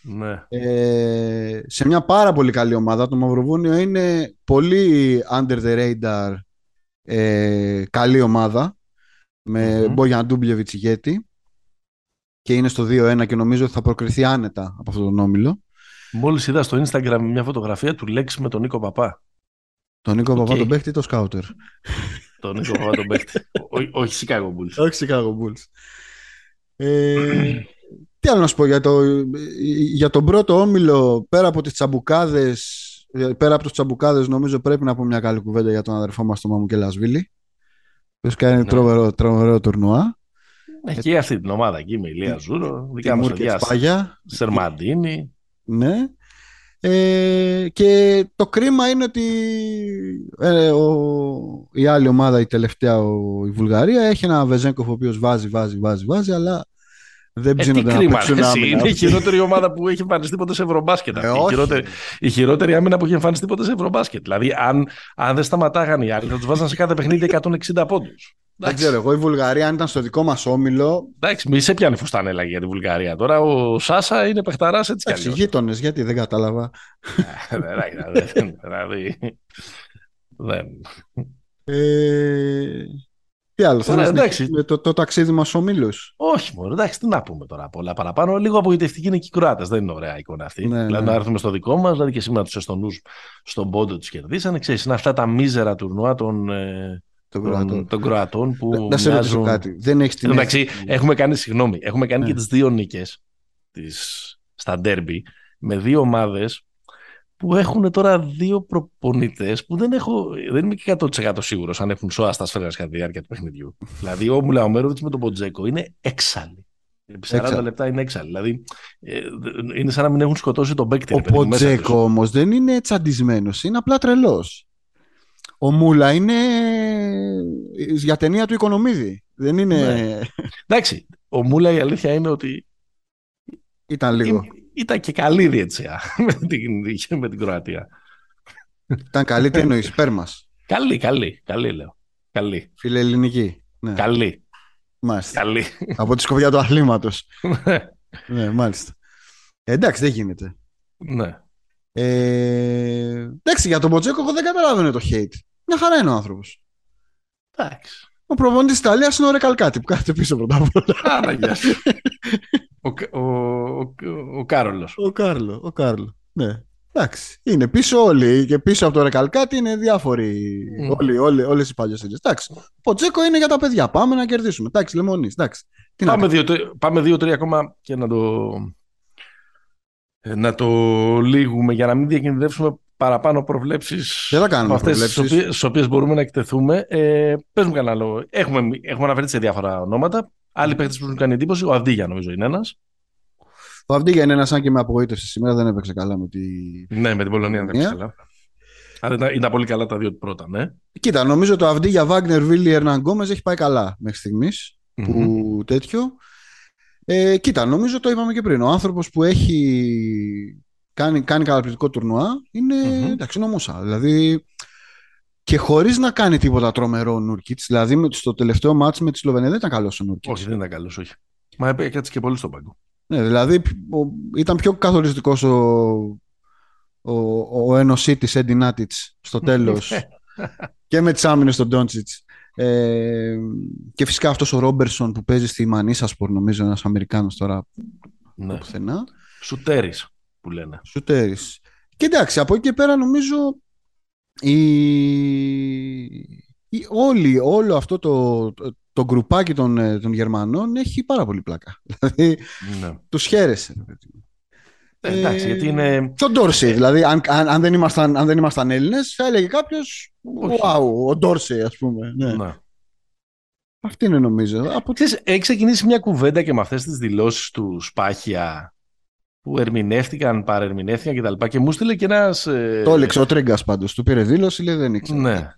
Ναι. Ε, σε μια πάρα πολύ καλή ομάδα. Το Μαυροβούνιο είναι πολύ under the radar ε, καλή ομάδα με mm-hmm. Μπόγιαν Ντούμπλεβιτς ηγέτη και είναι στο 2-1 και νομίζω ότι θα προκριθεί άνετα από αυτόν τον όμιλο. Μόλις είδα στο Instagram μια φωτογραφία του Λέξη με τον Νίκο Παπά. Τον Νίκο okay. Παπά τον παίχτη ή τον Σκάουτερ; τον Νίκο Παπά τον παίχτη. <laughs> όχι Chicago Bulls. όχι Chicago Bulls. Ε, τι άλλο να σου πω για, το, για τον πρώτο όμιλο, πέρα από τις τσαμπουκάδες, πέρα από τους τσαμπουκάδες νομίζω πρέπει να πω μια καλή κουβέντα για τον αδερφό μας τον Μαμου Κελασβίλη, που κάνει ναι. τρομερό, τρομερό τουρνουά. Έχει και αυτή την ομάδα εκεί με Ηλία Ζούρο, δικιά μας Πάγια, Σερμαντίνι. Ναι. Ε, και το κρίμα είναι ότι ε, ο, η άλλη ομάδα, η τελευταία, ο, η Βουλγαρία, έχει ένα Βεζένκοφ ο οποίος βάζει, βάζει, βάζει, βάζει, αλλά δεν ε, ψήνονται να παίξουν άμυνα. Είναι η χειρότερη ομάδα που έχει εμφανιστεί ποτέ σε ευρωμπάσκετ. Ε, η, χειρότερη, η χειρότερη άμυνα που έχει εμφανιστεί ποτέ σε ευρωμπάσκετ. Δηλαδή, αν, αν δεν σταματάγαν οι άλλοι, θα του βάζαν σε κάθε παιχνίδι 160 πόντους. Δεν ξέρω, εγώ η Βουλγαρία, αν ήταν στο δικό μα όμιλο. Εντάξει, μη σε πιάνει φουστανέλα για τη Βουλγαρία. Τώρα ο Σάσα είναι παιχταρά έτσι κι αλλιώ. γείτονε, γιατί δεν κατάλαβα. Δηλαδή. Δεν. Τι άλλο, θα να το, το ταξίδι μας ο Μήλο. Όχι, μόνο εντάξει, τι να πούμε τώρα πολλά παραπάνω. Λίγο απογοητευτικοί είναι και οι Κροάτες. Δεν είναι ωραία εικόνα αυτή. Ναι, δηλαδή ναι. να έρθουμε στο δικό μας, δηλαδή και σήμερα τους Εστονούς στον πόντο τους κερδίσανε. Ξέρεις, είναι αυτά τα μίζερα τουρνουά των, ε, των, Κροατών. των Κροατών που. Να σε ρωτήσω κάτι. Δεν έχεις την. Εντάξει, έχουμε κάνει, συγγνώμη, έχουμε κάνει ναι. και τις δύο νίκες στα ντέρμπι με δύο ομάδες που έχουν τώρα δύο προπονητές που δεν, έχω, δεν είμαι και 100% σίγουρος αν έχουν σώα στα σφαίρα κατά τη διάρκεια του παιχνιδιού. δηλαδή, ο Μουλαομέροβιτ με τον Ποντζέκο είναι έξαλλοι. Επί 40 λεπτά είναι έξαλλοι. Δηλαδή, ε, είναι σαν να μην έχουν σκοτώσει τον παίκτη. Ο Ποντζέκο όμως δεν είναι τσαντισμένος, είναι απλά τρελός. Ο Μούλα είναι για ταινία του Οικονομίδη. Δεν είναι. Ναι. Εντάξει. Ο Μούλα η αλήθεια είναι ότι. Ήταν λίγο ήταν και καλή διετσία <laughs> με την, με την Κροατία. Ήταν καλή, τι εννοείς, πέρμα. Καλή, καλή, καλή λέω. Καλή. Φιλελληνική. Ναι. Καλή. Μάλιστα. Καλή. Από τη σκοπιά του αθλήματος. ναι, μάλιστα. Ε, εντάξει, δεν γίνεται. Ναι. Ε, εντάξει, για τον Μποτσέκο εγώ δεν καταλαβαίνω το hate. Μια χαρά είναι ο άνθρωπος. Εντάξει. Ο προπονητής της Ιταλίας είναι ο Ρεκαλκάτη που κάθεται πίσω πρώτα απ' όλα. <laughs> ο, ο, ο, ο Κάρολος. Ο Κάρλο, ο Κάρλο. Ναι. Εντάξει. Είναι πίσω όλοι. Και πίσω από το Ρεκαλκάτη είναι διάφοροι. Mm. Όλοι, όλοι, όλες οι παλιές Εντάξει. Ο Τζέκο είναι για τα παιδιά. Πάμε να κερδίσουμε. Εντάξει, λεμονή. πάμε, δύο, πάμε δύο-τρία ακόμα και να το, να το λύγουμε για να μην διακινδυνεύσουμε παραπάνω προβλέψεις. Δεν θα κάνουμε αυτές τις οποίες μπορούμε να εκτεθούμε. Ε, Πες μου κανένα λόγο. Έχουμε, έχουμε αναφερθεί σε διάφορα ονόματα. Άλλοι παίχτε που έχουν κάνει εντύπωση. Ο Αυδίγια νομίζω είναι ένας. Ο Αυδίγια είναι ένας, αν και με απογοήτευσε σήμερα, δεν έπαιξε καλά με τη. Ναι, με την Πολωνία δεν έπαιξε καλά. Αλλά ήταν, ήταν, πολύ καλά τα δύο πρώτα, ναι. Κοίτα, νομίζω το Αυδίγια Βάγνερ Βίλι Ερναν έχει πάει καλά μέχρι στιγμής. Mm-hmm. Που τέτοιο. Ε, κοίτα, νομίζω το είπαμε και πριν. Ο άνθρωπος που έχει κάνει, κάνει καταπληκτικό τουρνουά, είναι mm-hmm. εντάξει, νομούσα. Δηλαδή, και χωρίς να κάνει τίποτα τρομερό ο Νούρκιτ. Δηλαδή, στο τελευταίο μάτσο με τη Σλοβενία δεν ήταν καλός ο Νούρκιτ. Όχι, δεν ήταν καλός, όχι. Μα έκατσε και πολύ στον πάγκο. Ναι, δηλαδή ήταν πιο καθοριστικός ο, ο, ο ένωσή τη Έντι Νάτιτς στο τέλος <laughs> και με τις άμυνες στον Ντόντσιτς. Ε, και φυσικά αυτός ο Ρόμπερσον που παίζει στη Μανίσασπορ, νομίζω, ένας Αμερικάνος τώρα. Ναι. Πουθενά. Σουτέρης που λένε. Σουτέρης. Και εντάξει, από εκεί και πέρα νομίζω η... η... Όλη, όλο αυτό το, το, το γκρουπάκι των, ε, των Γερμανών έχει πάρα πολύ πλάκα. <laughs> Δηλαδή, ναι. τους χαίρεσε. Ε, εντάξει, γιατί είναι... Και ο Ντόρσεϊ, δηλαδή, αν, αν, αν, δεν ήμασταν, αν δεν ήμασταν Έλληνες, θα έλεγε κάποιος, wow, ο Ντόρσεϊ, ας πούμε. Ναι. ναι. Αυτή είναι νομίζω. Από... Ξέρεις, έχει ξεκινήσει μια κουβέντα και με αυτές τις δηλώσεις του Σπάχια που ερμηνεύτηκαν, παρερμηνεύτηκαν κτλ. Και, και μου στείλε και ένας. Ε... Το έλεξε ο Τρίγκα πάντως. Του πήρε δήλωση, λέει δεν ήξερε. Ναι.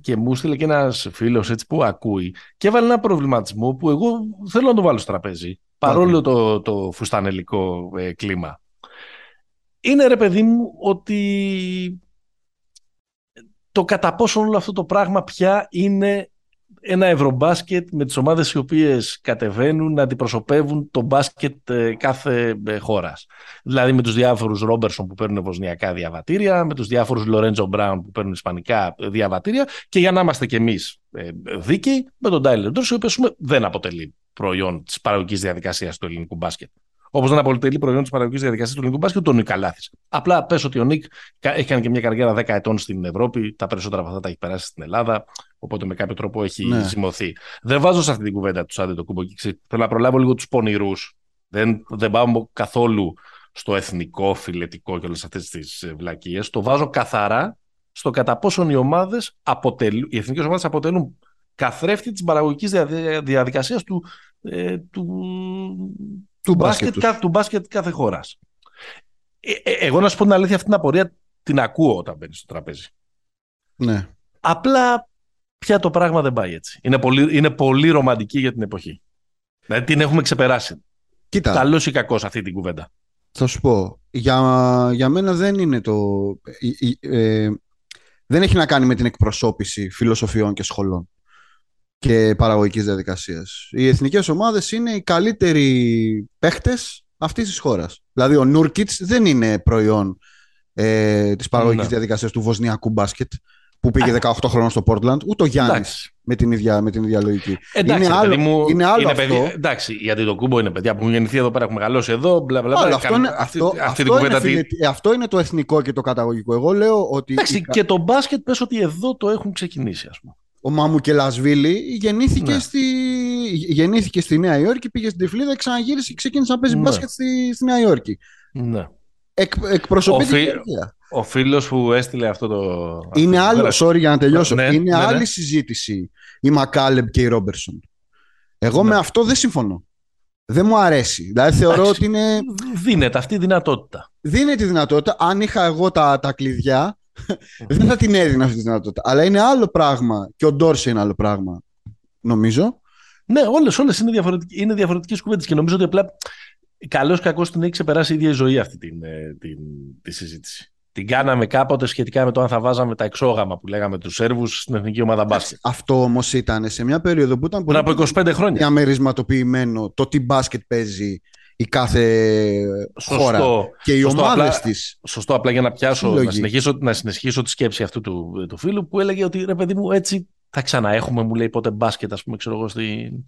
Και μου στείλε και ένας φίλος που ακούει και έβαλε ένα προβληματισμό που εγώ θέλω να το βάλω στο τραπέζι. Παρόλο το, το φουστανελικό ε, κλίμα. Είναι ρε παιδί μου ότι το κατά πόσο όλο αυτό το πράγμα πια είναι ένα ευρωμπάσκετ με τις ομάδες οι οποίες κατεβαίνουν να αντιπροσωπεύουν το μπάσκετ ε, κάθε ε, χώρας. Δηλαδή με τους διάφορους Ρόμπερσον που παίρνουν βοσνιακά διαβατήρια, με τους διάφορους Λορέντζο Μπράουν που παίρνουν ισπανικά διαβατήρια και για να είμαστε κι εμείς ε, δίκαιοι με τον Τάιλερ Ντόρση, ο οποίος δεν αποτελεί προϊόν της παραγωγικής διαδικασίας του ελληνικού μπάσκετ. Όπως δεν αποτελεί προϊόν της παραγωγικής διαδικασίας του ελληνικού μπάσκετ, τον Νίκ Καλάθη. Απλά πες ότι ο Νίκ έχει κάνει και μια καριέρα 10 ετών στην Ευρώπη, τα περισσότερα από αυτά τα έχει περάσει στην Ελλάδα, οπότε με κάποιο τρόπο έχει ναι. ζυμωθεί. Δεν βάζω σε αυτή την κουβέντα τους Άντε το κούμπο και θέλω να προλάβω λίγο τους πονηρούς. Δεν, δεν πάω καθόλου στο εθνικό, φιλετικό και όλες αυτές τις ε, βλακίες. Το βάζω καθαρά στο κατά πόσον οι ομάδες αποτελούν, οι εθνικές ομάδες αποτελούν καθρέφτη της παραγωγικής διαδικασίας του, ε, του, του, μπάσκετ, τους μπάσκετ κάθε χώρας. Ε, ε, εγώ να σου πω την αλήθεια, αυτή την απορία την ακούω όταν μπαίνεις στο τραπέζι. Ναι. Απλά πια το πράγμα δεν πάει έτσι. Είναι πολύ, είναι πολύ ρομαντική για την εποχή. Δηλαδή την έχουμε ξεπεράσει. Κοίτα. Καλός ή κακός αυτή την κουβέντα. Θα σου πω. Για, για μένα δεν είναι το. Ε, ε, δεν έχει να κάνει με την εκπροσώπηση φιλοσοφιών και σχολών και παραγωγικής διαδικασίας. Οι εθνικές ομάδες είναι οι καλύτεροι παίχτες αυτής της χώρας. Δηλαδή ο Νούρκιτς δεν είναι προϊόν ε, της παραγωγικής ναι. διαδικασίας του βοσνιακού μπάσκετ που πήγε 18 χρόνια στο Portland, ούτε ο Γιάννης με, την ίδια, με την ίδια λογική. Εντάξει, είναι, άλλο, μου, είναι άλλο είναι αυτό. Παιδί, εντάξει, γιατί το κούμπο είναι παιδιά που έχουν γεννηθεί εδώ πέρα, έχουν μεγαλώσει εδώ. Μπλα, μπλα, μπλα, αυτό, είναι, αυτή, αυτό, αυτή αυτό, είναι φιλετι... αυτό είναι το εθνικό και το καταγωγικό. Εγώ λέω ότι. Εντάξει, και το μπάσκετ πες ότι εδώ το έχουν ξεκινήσει, ας πούμε ο Μάμου Κελασβίλη γεννήθηκε, ναι. στη, γεννήθηκε στη Νέα Υόρκη, πήγε στην Τυφλίδα, ξαναγύρισε και ξεκίνησε να παίζει ναι. μπάσκετ στη, στη Νέα Υόρκη. Ναι. Εκ, εκπροσωπεί την φι... Ο φίλος που έστειλε αυτό το... Είναι άλλο, sorry για να τελειώσω, ναι, είναι ναι, άλλη συζήτηση η Μακάλεμπ και η Ρόμπερσον. Εγώ με αυτό δεν συμφωνώ. Δεν μου αρέσει. Δηλαδή θεωρώ ότι είναι... Δίνεται αυτή η δυνατότητα. Δίνεται η δυνατότητα. Αν είχα εγώ τα, τα κλειδιά, δεν θα την έδινα αυτή τη δυνατότητα. Αλλά είναι άλλο πράγμα και ο Ντόρση είναι άλλο πράγμα, νομίζω. Ναι, όλες όλες είναι, διαφορετικ... είναι διαφορετικές κουβέντες και νομίζω ότι απλά καλώ ή κακός την έχει ξεπεράσει η ίδια η ζωή αυτή την, ε, την, τη συζήτηση. Την κάναμε κάποτε σχετικά με το αν θα βάζαμε τα εξόγαμα που λέγαμε τους Σέρβους στην εθνική ομάδα μπάσκετ. Αυτό όμως ήταν σε μια περίοδο που ήταν πολύ. από 25 χρόνια. Διαμερισματοποιημένο το τι μπάσκετ παίζει η κάθε σωστό, χώρα και οι ομάδες της. Σωστό, απλά για να πιάσω, να συνεχίσω, να συνεχίσω τη σκέψη αυτού του, του φίλου που έλεγε ότι ρε παιδί μου, έτσι θα ξαναέχουμε, μου λέει πότε μπάσκετ, ας πούμε, ξέρω εγώ, στην,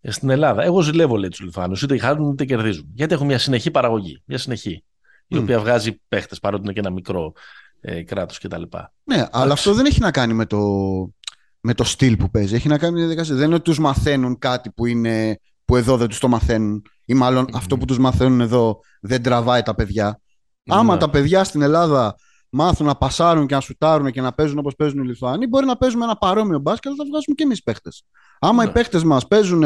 στην Ελλάδα. Εγώ ζηλεύω, λέει τους Λιθουάνου, είτε χάνουν είτε κερδίζουν. Γιατί έχουν μια συνεχή παραγωγή. Μια συνεχή. Η οποία βγάζει παίχτες, παρότι είναι και ένα μικρό ε, κράτος κτλ. Ναι, αλλά αυτό δεν έχει να κάνει με το, με το στυλ που παίζει. Έχει να κάνει με τη διαδικασία. Δεν είναι ότι τους μαθαίνουν κάτι που, είναι, που εδώ δεν τους το μαθαίνουν ή μάλλον αυτό που τους μαθαίνουν εδώ δεν τραβάει τα παιδιά. Άμα τα παιδιά στην Ελλάδα μάθουν να πασάρουν και να σουτάρουν και να παίζουν όπως παίζουν οι Λιθουανοί, μπορεί να παίζουμε ένα παρόμοιο μπάσκετ, θα βγάζουμε και εμείς παίχτες. Άμα οι παίχτες μας παίζουν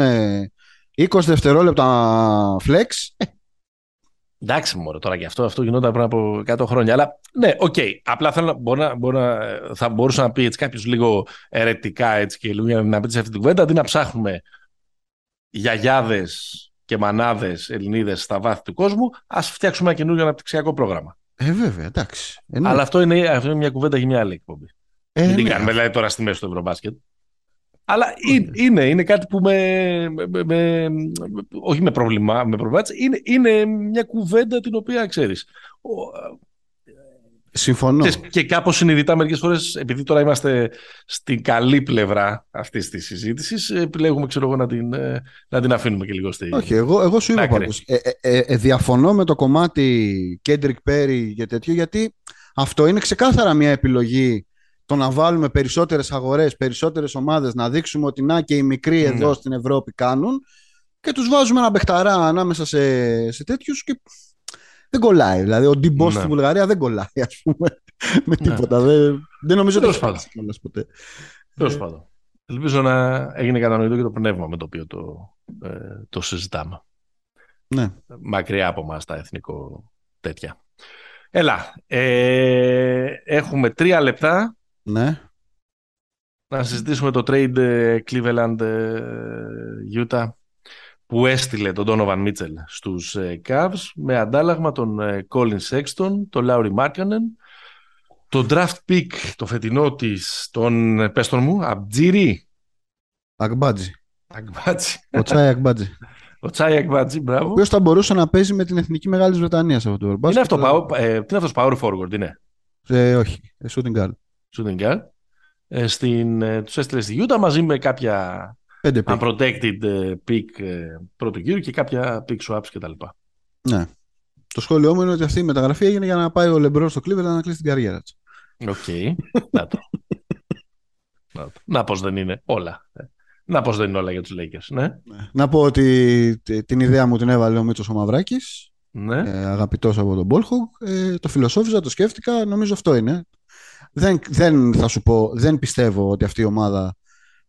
20 δευτερόλεπτα flex, ε, Εντάξει, μωρέ, τώρα και αυτό, αυτό γινόταν πριν από 100 χρόνια. Αλλά ναι, οκ. Okay. Απλά θέλω να, μπορεί να, μπορεί να, θα μπορούσα να πει έτσι κάποιος λίγο ερετικά έτσι και λίγο να πει σε αυτή την κουβέντα, αντί να ψάχνουμε γιαγιάδες και μανάδες Ελληνίδες στα βάθη του κόσμου, ας φτιάξουμε ένα καινούργιο αναπτυξιακό πρόγραμμα. Ε, βέβαια, εντάξει. Αλλά αυτό είναι, αυτό είναι μια κουβέντα για μια άλλη εκπομπή. Ε, Δεν την ναι. κάνουμε δηλαδή τώρα στη μέση του Ευρωμπάσκετ. Αλλά είναι, είναι, κάτι που με, με, με, όχι με πρόβλημα, με είναι, είναι μια κουβέντα την οποία ξέρεις. Συμφωνώ. Και, και κάπως συνειδητά μερικές φορές, επειδή τώρα είμαστε στην καλή πλευρά αυτής της συζήτησης, επιλέγουμε ξέρω εγώ, να, την, ε, να την αφήνουμε και λίγο στη. Όχι, εγώ, εγώ σου είπα πάντως. Ε, ε, ε, διαφωνώ με το κομμάτι Κέντρικ Πέρι και τέτοιο, γιατί αυτό είναι ξεκάθαρα μια επιλογή το να βάλουμε περισσότερες αγορές, περισσότερες ομάδες, να δείξουμε ότι να και οι μικροί ναι. εδώ στην Ευρώπη κάνουν και τους βάζουμε ένα μπεχταρά ανάμεσα σε, σε τέτοιους και δεν κολλάει. Δηλαδή, ο Ντιμπό ναι. στη Βουλγαρία δεν κολλάει, ας πούμε, με ναι. τίποτα. Δεν, δεν νομίζω ότι θα ποτέ. Τέλος ε. πάντων. Ελπίζω να έγινε κατανοητό και το πνεύμα με το οποίο το, ε, το συζητάμε. Ναι. Μακριά από μας τα εθνικό τέτοια. Έλα, ε, έχουμε τρία λεπτά Ναι. να συζητήσουμε το trade ε, Cleveland ε, Utah που έστειλε τον Donovan Mitchell στους ε, Cavs με αντάλλαγμα τον ε, Colin Sexton, τον Lowry Markkanen, το draft pick το φετινό της, τον, ε, πες τον μου, Αμπτζίρι. Ακμπάτζη. Αγμπάτζι. Ο Τσάι Ακμπάτζη. Ο Τσάι Αγμπάτζι, Ο μπράβο. οποίος θα μπορούσε να παίζει με την εθνική Μεγάλης Βρετανίας σε αυτό το Είναι μπάσκετ. αυτό, power- ε, τι είναι αυτός power forward, είναι; Ε, όχι. Ε, shooting guard. Shooting guard. Ε, στην, ε, τους έστειλες στη Utah μαζί με κάποια Πέντε pick. Unprotected ε, pick ε, πρώτου γύρου και κάποια pick swaps κτλ. Ναι. Το σχόλιο μου είναι ότι αυτή η μεταγραφή έγινε για να πάει ο Λεμπρό στο Cleveland να κλείσει την καριέρα του. Οκ. Να το. Να, το. να πώς δεν είναι όλα. Ε, Να πώς δεν είναι όλα για τους Lakers. Ναι. Να πω ότι τε- την ιδέα μου την έβαλε ο Μίτσος ο Μαυράκης, ναι. ε, αγαπητός από τον Ballhog. Ε, το φιλοσόφιζα, το σκέφτηκα, νομίζω αυτό είναι. Δεν, δεν θα σου πω, δεν πιστεύω ότι αυτή η ομάδα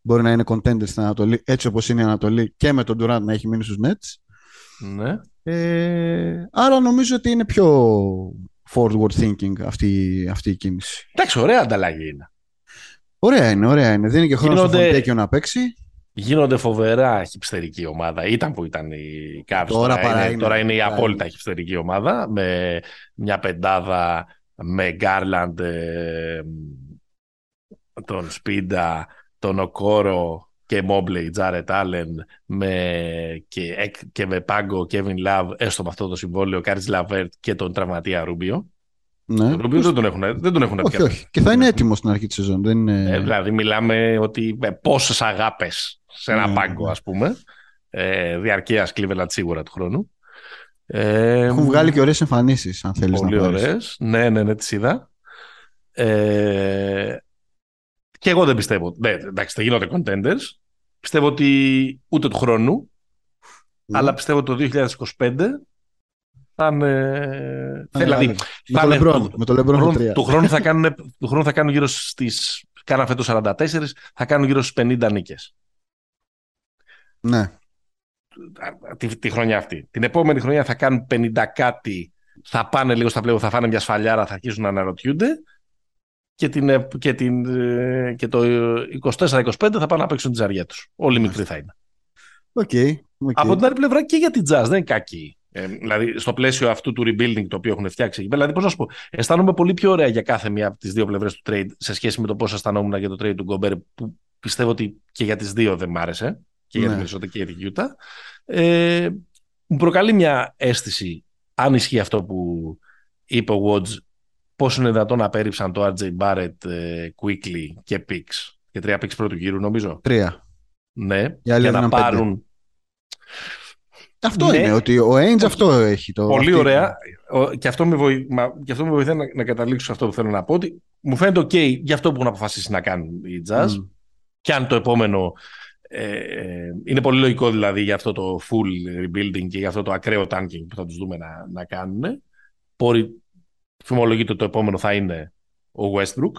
μπορεί να είναι contender στην Ανατολή, έτσι όπως είναι η Ανατολή και με τον Durant να έχει μείνει στους Nets. ναι. Ε, άρα νομίζω ότι είναι πιο forward thinking αυτή, αυτή η κίνηση. Εντάξει, ωραία ανταλλαγή είναι. Ωραία είναι, ωραία είναι. Δίνει και χρόνος στο Γίνονται- Φοντέκιο να παίξει. Γίνονται φοβερά χυψτερική ομάδα. Ήταν που ήταν η Cavs. Τώρα παρά είναι, είναι. τώρα είναι η Παρά απόλυτα είναι. χυψτερική ομάδα με μια πεντάδα με Garland, ε, τον Σπίντα, τον Οκόρο και Mobley, Jared Allen με, και, εκ- και με Πάγκο, Kevin Love, έστω με αυτό το συμβόλαιο, Κάρις Λαβέρτ και τον τραυματία Ρούμπιο. Ναι. Τον Ρούμπιο δεν τον έχουν, δεν τον έχουν Όχι, πιάσει. όχι. Και θα είναι έτοιμος στην αρχή της σεζόν. Δεν είναι... Ε, δηλαδή μιλάμε ότι με πόσες αγάπες σε ένα Ναι, πάγκο ναι. ας πούμε ε, διαρκείας Cleveland σίγουρα του χρόνου ε, Έχουν βγάλει και ωραίες εμφανίσεις, αν θέλεις να πολύ πάρεις. ωραίες ναι ναι ναι τις είδα ε, και εγώ δεν πιστεύω ναι, εντάξει δεν γίνονται contenders πιστεύω ότι ούτε του χρόνου Ναι. αλλά πιστεύω ότι το 2025 θα είναι Θα δηλαδή είναι Με θα το είναι- Λεμπρόν. Με το Λεμπρόν του το χρόνου, 3. του χρόνου θα κάνουν, του χρόνου θα κάνουν γύρω στις κάναν φέτος 44 θα κάνουν γύρω στις 50 νίκες Ναι. τη, τη χρονιά αυτή. Την επόμενη χρονιά θα κάνουν 50 κάτι, θα πάνε λίγο στα play-off, θα φάνε μια σφαλιάρα, θα αρχίσουν να αναρωτιούνται και, την, ε, και, την, ε, και το 24-25 θα πάνε να παίξουν τη ζαριά τους. Όλοι μικροί θα είναι. Οκ. οκ. Από την άλλη πλευρά και για την Jazz δεν είναι κακή. Ε, δηλαδή στο πλαίσιο αυτού του rebuilding το οποίο έχουν φτιάξει εκεί πέρα. Δηλαδή, πώς να σου πω, αισθάνομαι πολύ πιο ωραία για κάθε μία από τις δύο πλευρές του trade σε σχέση με το πώς αισθανόμουν για το trade του Γκομπέρ, που πιστεύω ότι και για τις δύο δεν μ' άρεσε. Και για Ναι. την περισσότερη και για την Utah. Ε, μου προκαλεί μια αίσθηση, αν ισχύει αυτό που είπε ο Woods, πώ είναι δυνατόν να πέριψαν το RJ Barrett, ε, Quickly και Picks. Και τρία Picks πρώτου γύρου, νομίζω. Τρία. Ναι, Οι άλλοι για να έδιναν πέντε. πάρουν Αυτό Ναι. είναι, ότι ο Ainge αυτό έχει. Το, Πολύ αυτή- ωραία. Ο- Και αυτό με, βοη... μα- και αυτό με βοηθάει να, να καταλήξω σε αυτό που θέλω να πω. Ότι μου φαίνεται OK για αυτό που έχουν αποφασίσει να κάνουν οι Jazz. Μμ. Και αν το επόμενο. Ε, ε, είναι πολύ λογικό δηλαδή για αυτό το full rebuilding και για αυτό το ακραίο tanking που θα τους δούμε να, να κάνουν. Μπορεί, φημολογείται ότι το επόμενο θα είναι ο Westbrook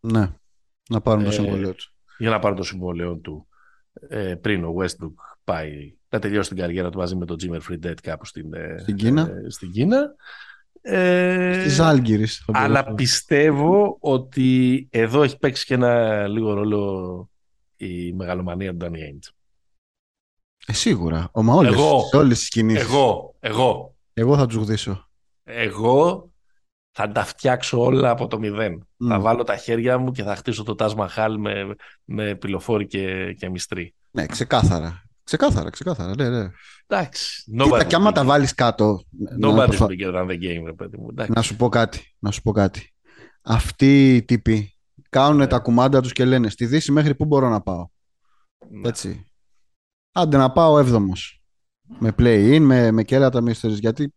Ναι. Να πάρουν το Ε, συμβολίο τους. για να πάρει το συμβόλαιο του ε, πριν ο Westbrook πάει να τελειώσει την καριέρα του μαζί με τον Jimmer Fredette κάπου στην, ε, Στην Κίνα. ε, στην Κίνα. Ε, Στη Ζάλγκυρης. θα αλλά μπορούσε. πιστεύω ότι εδώ έχει παίξει και ένα λίγο ρόλο η μεγαλομανία του Danny Ainge. Ε, σίγουρα. Ο, μα όλες, Εγώ. σε όλες τις κινήσεις. Εγώ, εγώ, Εγώ θα τους γδίσω. εγώ θα τα φτιάξω όλα από το μηδέν. Μμ. Θα βάλω τα χέρια μου και θα χτίσω το Taj Mahal με, με πυλοφόρη και, και μυστρή. Ναι, ξεκάθαρα. Ξεκάθαρα, ξεκάθαρα. Ναι, ναι. Εντάξει. Κοίτα, και άμα τα βάλεις κάτω... να, Nobody's προσπα- bigger than the game, ρε παιδί μου. Εντάξει. να σου πω κάτι. Να σου πω κάτι. Αυτοί οι τύποι κάνουν Ναι. τα κουμάντα τους και λένε στη Δύση μέχρι πού μπορώ να πάω. Ναι. Έτσι. Άντε να πάω έβδομος. Με play-in, με, με κέρατα, με ιστορίες. Γιατί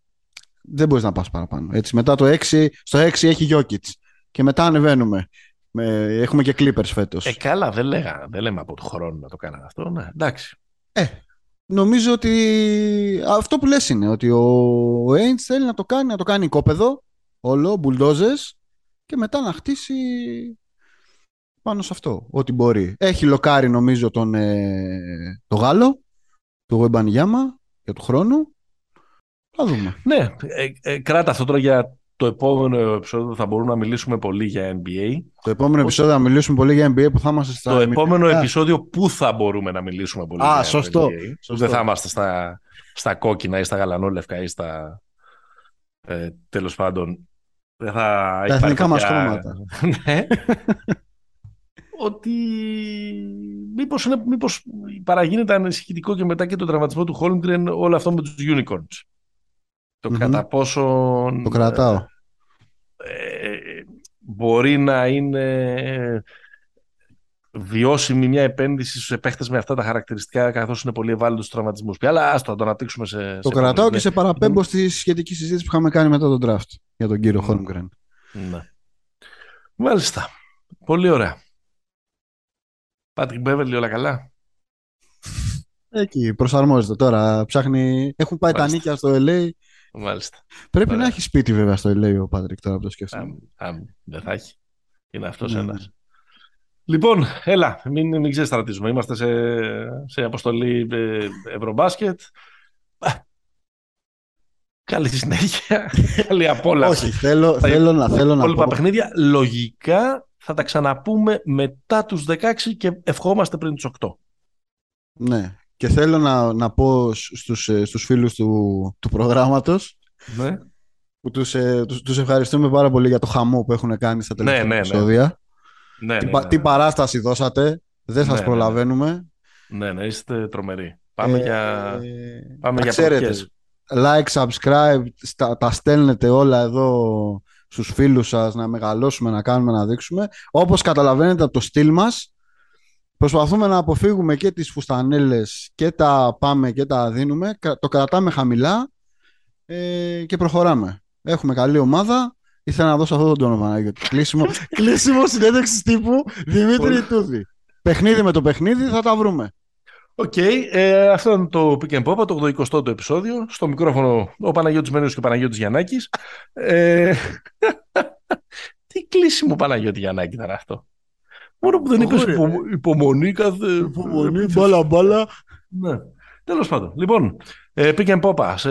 δεν μπορείς να πας παραπάνω. Έτσι, μετά το 6, στο 6 έχει Jokic. Και μετά ανεβαίνουμε. Με, έχουμε και Clippers φέτος. Ε, καλά, δεν, λέγα, δεν λέμε από το χρόνο να το κάνανε αυτό. Ναι, εντάξει. Ε, νομίζω ότι αυτό που λες είναι ότι ο, ο Ainge θέλει να το κάνει, να το κάνει κόπεδο, όλο, μπουλντόζες και μετά να χτίσει πάνω σε αυτό, ό,τι μπορεί. Έχει λοκάρει νομίζω τον, ε, το Γάλλο, το Γουεμπανιάμα για του χρόνου. Θα δούμε. Ναι, ε, ε, κράτα αυτό τώρα για το επόμενο επεισόδιο θα μπορούμε να μιλήσουμε πολύ για NBA. Το επόμενο επεισόδιο θα μιλήσουμε πολύ για NBA που θα είμαστε στα. Το επόμενο επεισόδιο που θα μπορούμε να μιλήσουμε πολύ Α, για σωστό. NBA. Σωστό. Δεν θα είμαστε στα, στα κόκκινα ή στα γαλανόλευκα ή στα. Ε, Τέλος πάντων. Δεν θα Τα υπάρχει εθνικά μας κάποια- χρώματα. <laughs> ναι. ότι μήπως, είναι, μήπως παραγίνεται ανησυχητικό και μετά και το τραυματισμό του Holmgren όλο αυτό με τους unicorns. Το Μμμ. κατά πόσο Το κρατάω. ε, μπορεί να είναι βιώσιμη μια επένδυση στους επέχτες με αυτά τα χαρακτηριστικά καθώς είναι πολύ ευάλωτος στους τραυματισμούς. Αλλά ας το, να το αναπτύξουμε σε, Το σε κρατάω επόμενο. και σε παραπέμπω στη σχετική συζήτηση που είχαμε κάνει μετά τον draft για τον κύριο Μμ. Χόλμγκρεν. Ναι. Μάλιστα. Πολύ ωραία. Πάτρικ Μπέβελι, όλα καλά; Εκεί προσαρμόζεται τώρα. Ψάχνει. Έχουν πάει τα Μάλιστα. νίκια στο LA. Μάλιστα. Πρέπει Ωραία. να έχει σπίτι βέβαια στο LA ο Πάτρικ τώρα που το σκέφτομαι. Αμ, αμ, δεν θα έχει. Είναι αυτός Ναι, ένας. Λοιπόν, έλα, μην, μην ξεστρατίζουμε. Είμαστε σε, σε αποστολή ε, Ευρωμπάσκετ. Α, Καλή συνέχεια. <laughs> Καλή απόλαυση. Όχι, θέλω, Τα θέλω να, θέλω να υπόλοιπα πω. παιχνίδια λογικά θα τα ξαναπούμε μετά τους 16 και ευχόμαστε πριν τους 8. Ναι. Και θέλω να, να πω στους, ε, στους φίλους του, του προγράμματος Ναι. που τους, ε, τους, τους ευχαριστούμε πάρα πολύ για το χαμό που έχουν κάνει στα τελευταία ναι, ναι. επεισόδια. Ναι, Τι, ναι, πα- ναι, τι ναι. παράσταση δώσατε. Δεν σας Ναι, ναι, ναι. προλαβαίνουμε. Ναι, ναι, είστε τρομεροί. Πάμε Ε, για, ε, πάμε τα για ξέρετε. προκές. Like, subscribe, στα- τα στέλνετε όλα εδώ στους φίλους σας να μεγαλώσουμε, να κάνουμε, να δείξουμε. Όπως καταλαβαίνετε από το στυλ μας, προσπαθούμε να αποφύγουμε και τις φουστανέλες και τα πάμε και τα δίνουμε. Κα- Το κρατάμε χαμηλά ε, και προχωράμε. Έχουμε καλή ομάδα. Ήθελα να δώσω αυτό τον τόνο, Παναγιώτη. Κλείσιμο, <laughs> κλείσιμο συνέντευξη τύπου Δημήτρη Πολύ. Ιτούδη. Παιχνίδι με το παιχνίδι θα τα βρούμε. Οκ, ε, αυτό είναι το Pick and Pop, το 80ο επεισόδιο. Στο μικρόφωνο ο Παναγιώτης Μένος και ο Παναγιώτης Γιαννάκης. Ε, <laughs> τι κλείσιμο Παναγιώτη Γιαννάκη ήταν αυτό. Μόνο που δεν είπες Ωραία. υπο, υπομονή κάθε... Υπομονή, μπάλα, μπάλα. Ναι. Τέλος πάντων. Λοιπόν, ε, Pick and Pop σε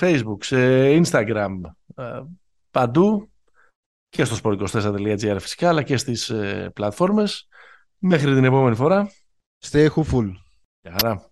Facebook, σε Instagram, ε, παντού και στο sport24.gr φυσικά, αλλά και στις ε, πλατφόρμες. Μέχρι την επόμενη φορά. Stay hopeful. Γεια χαρά.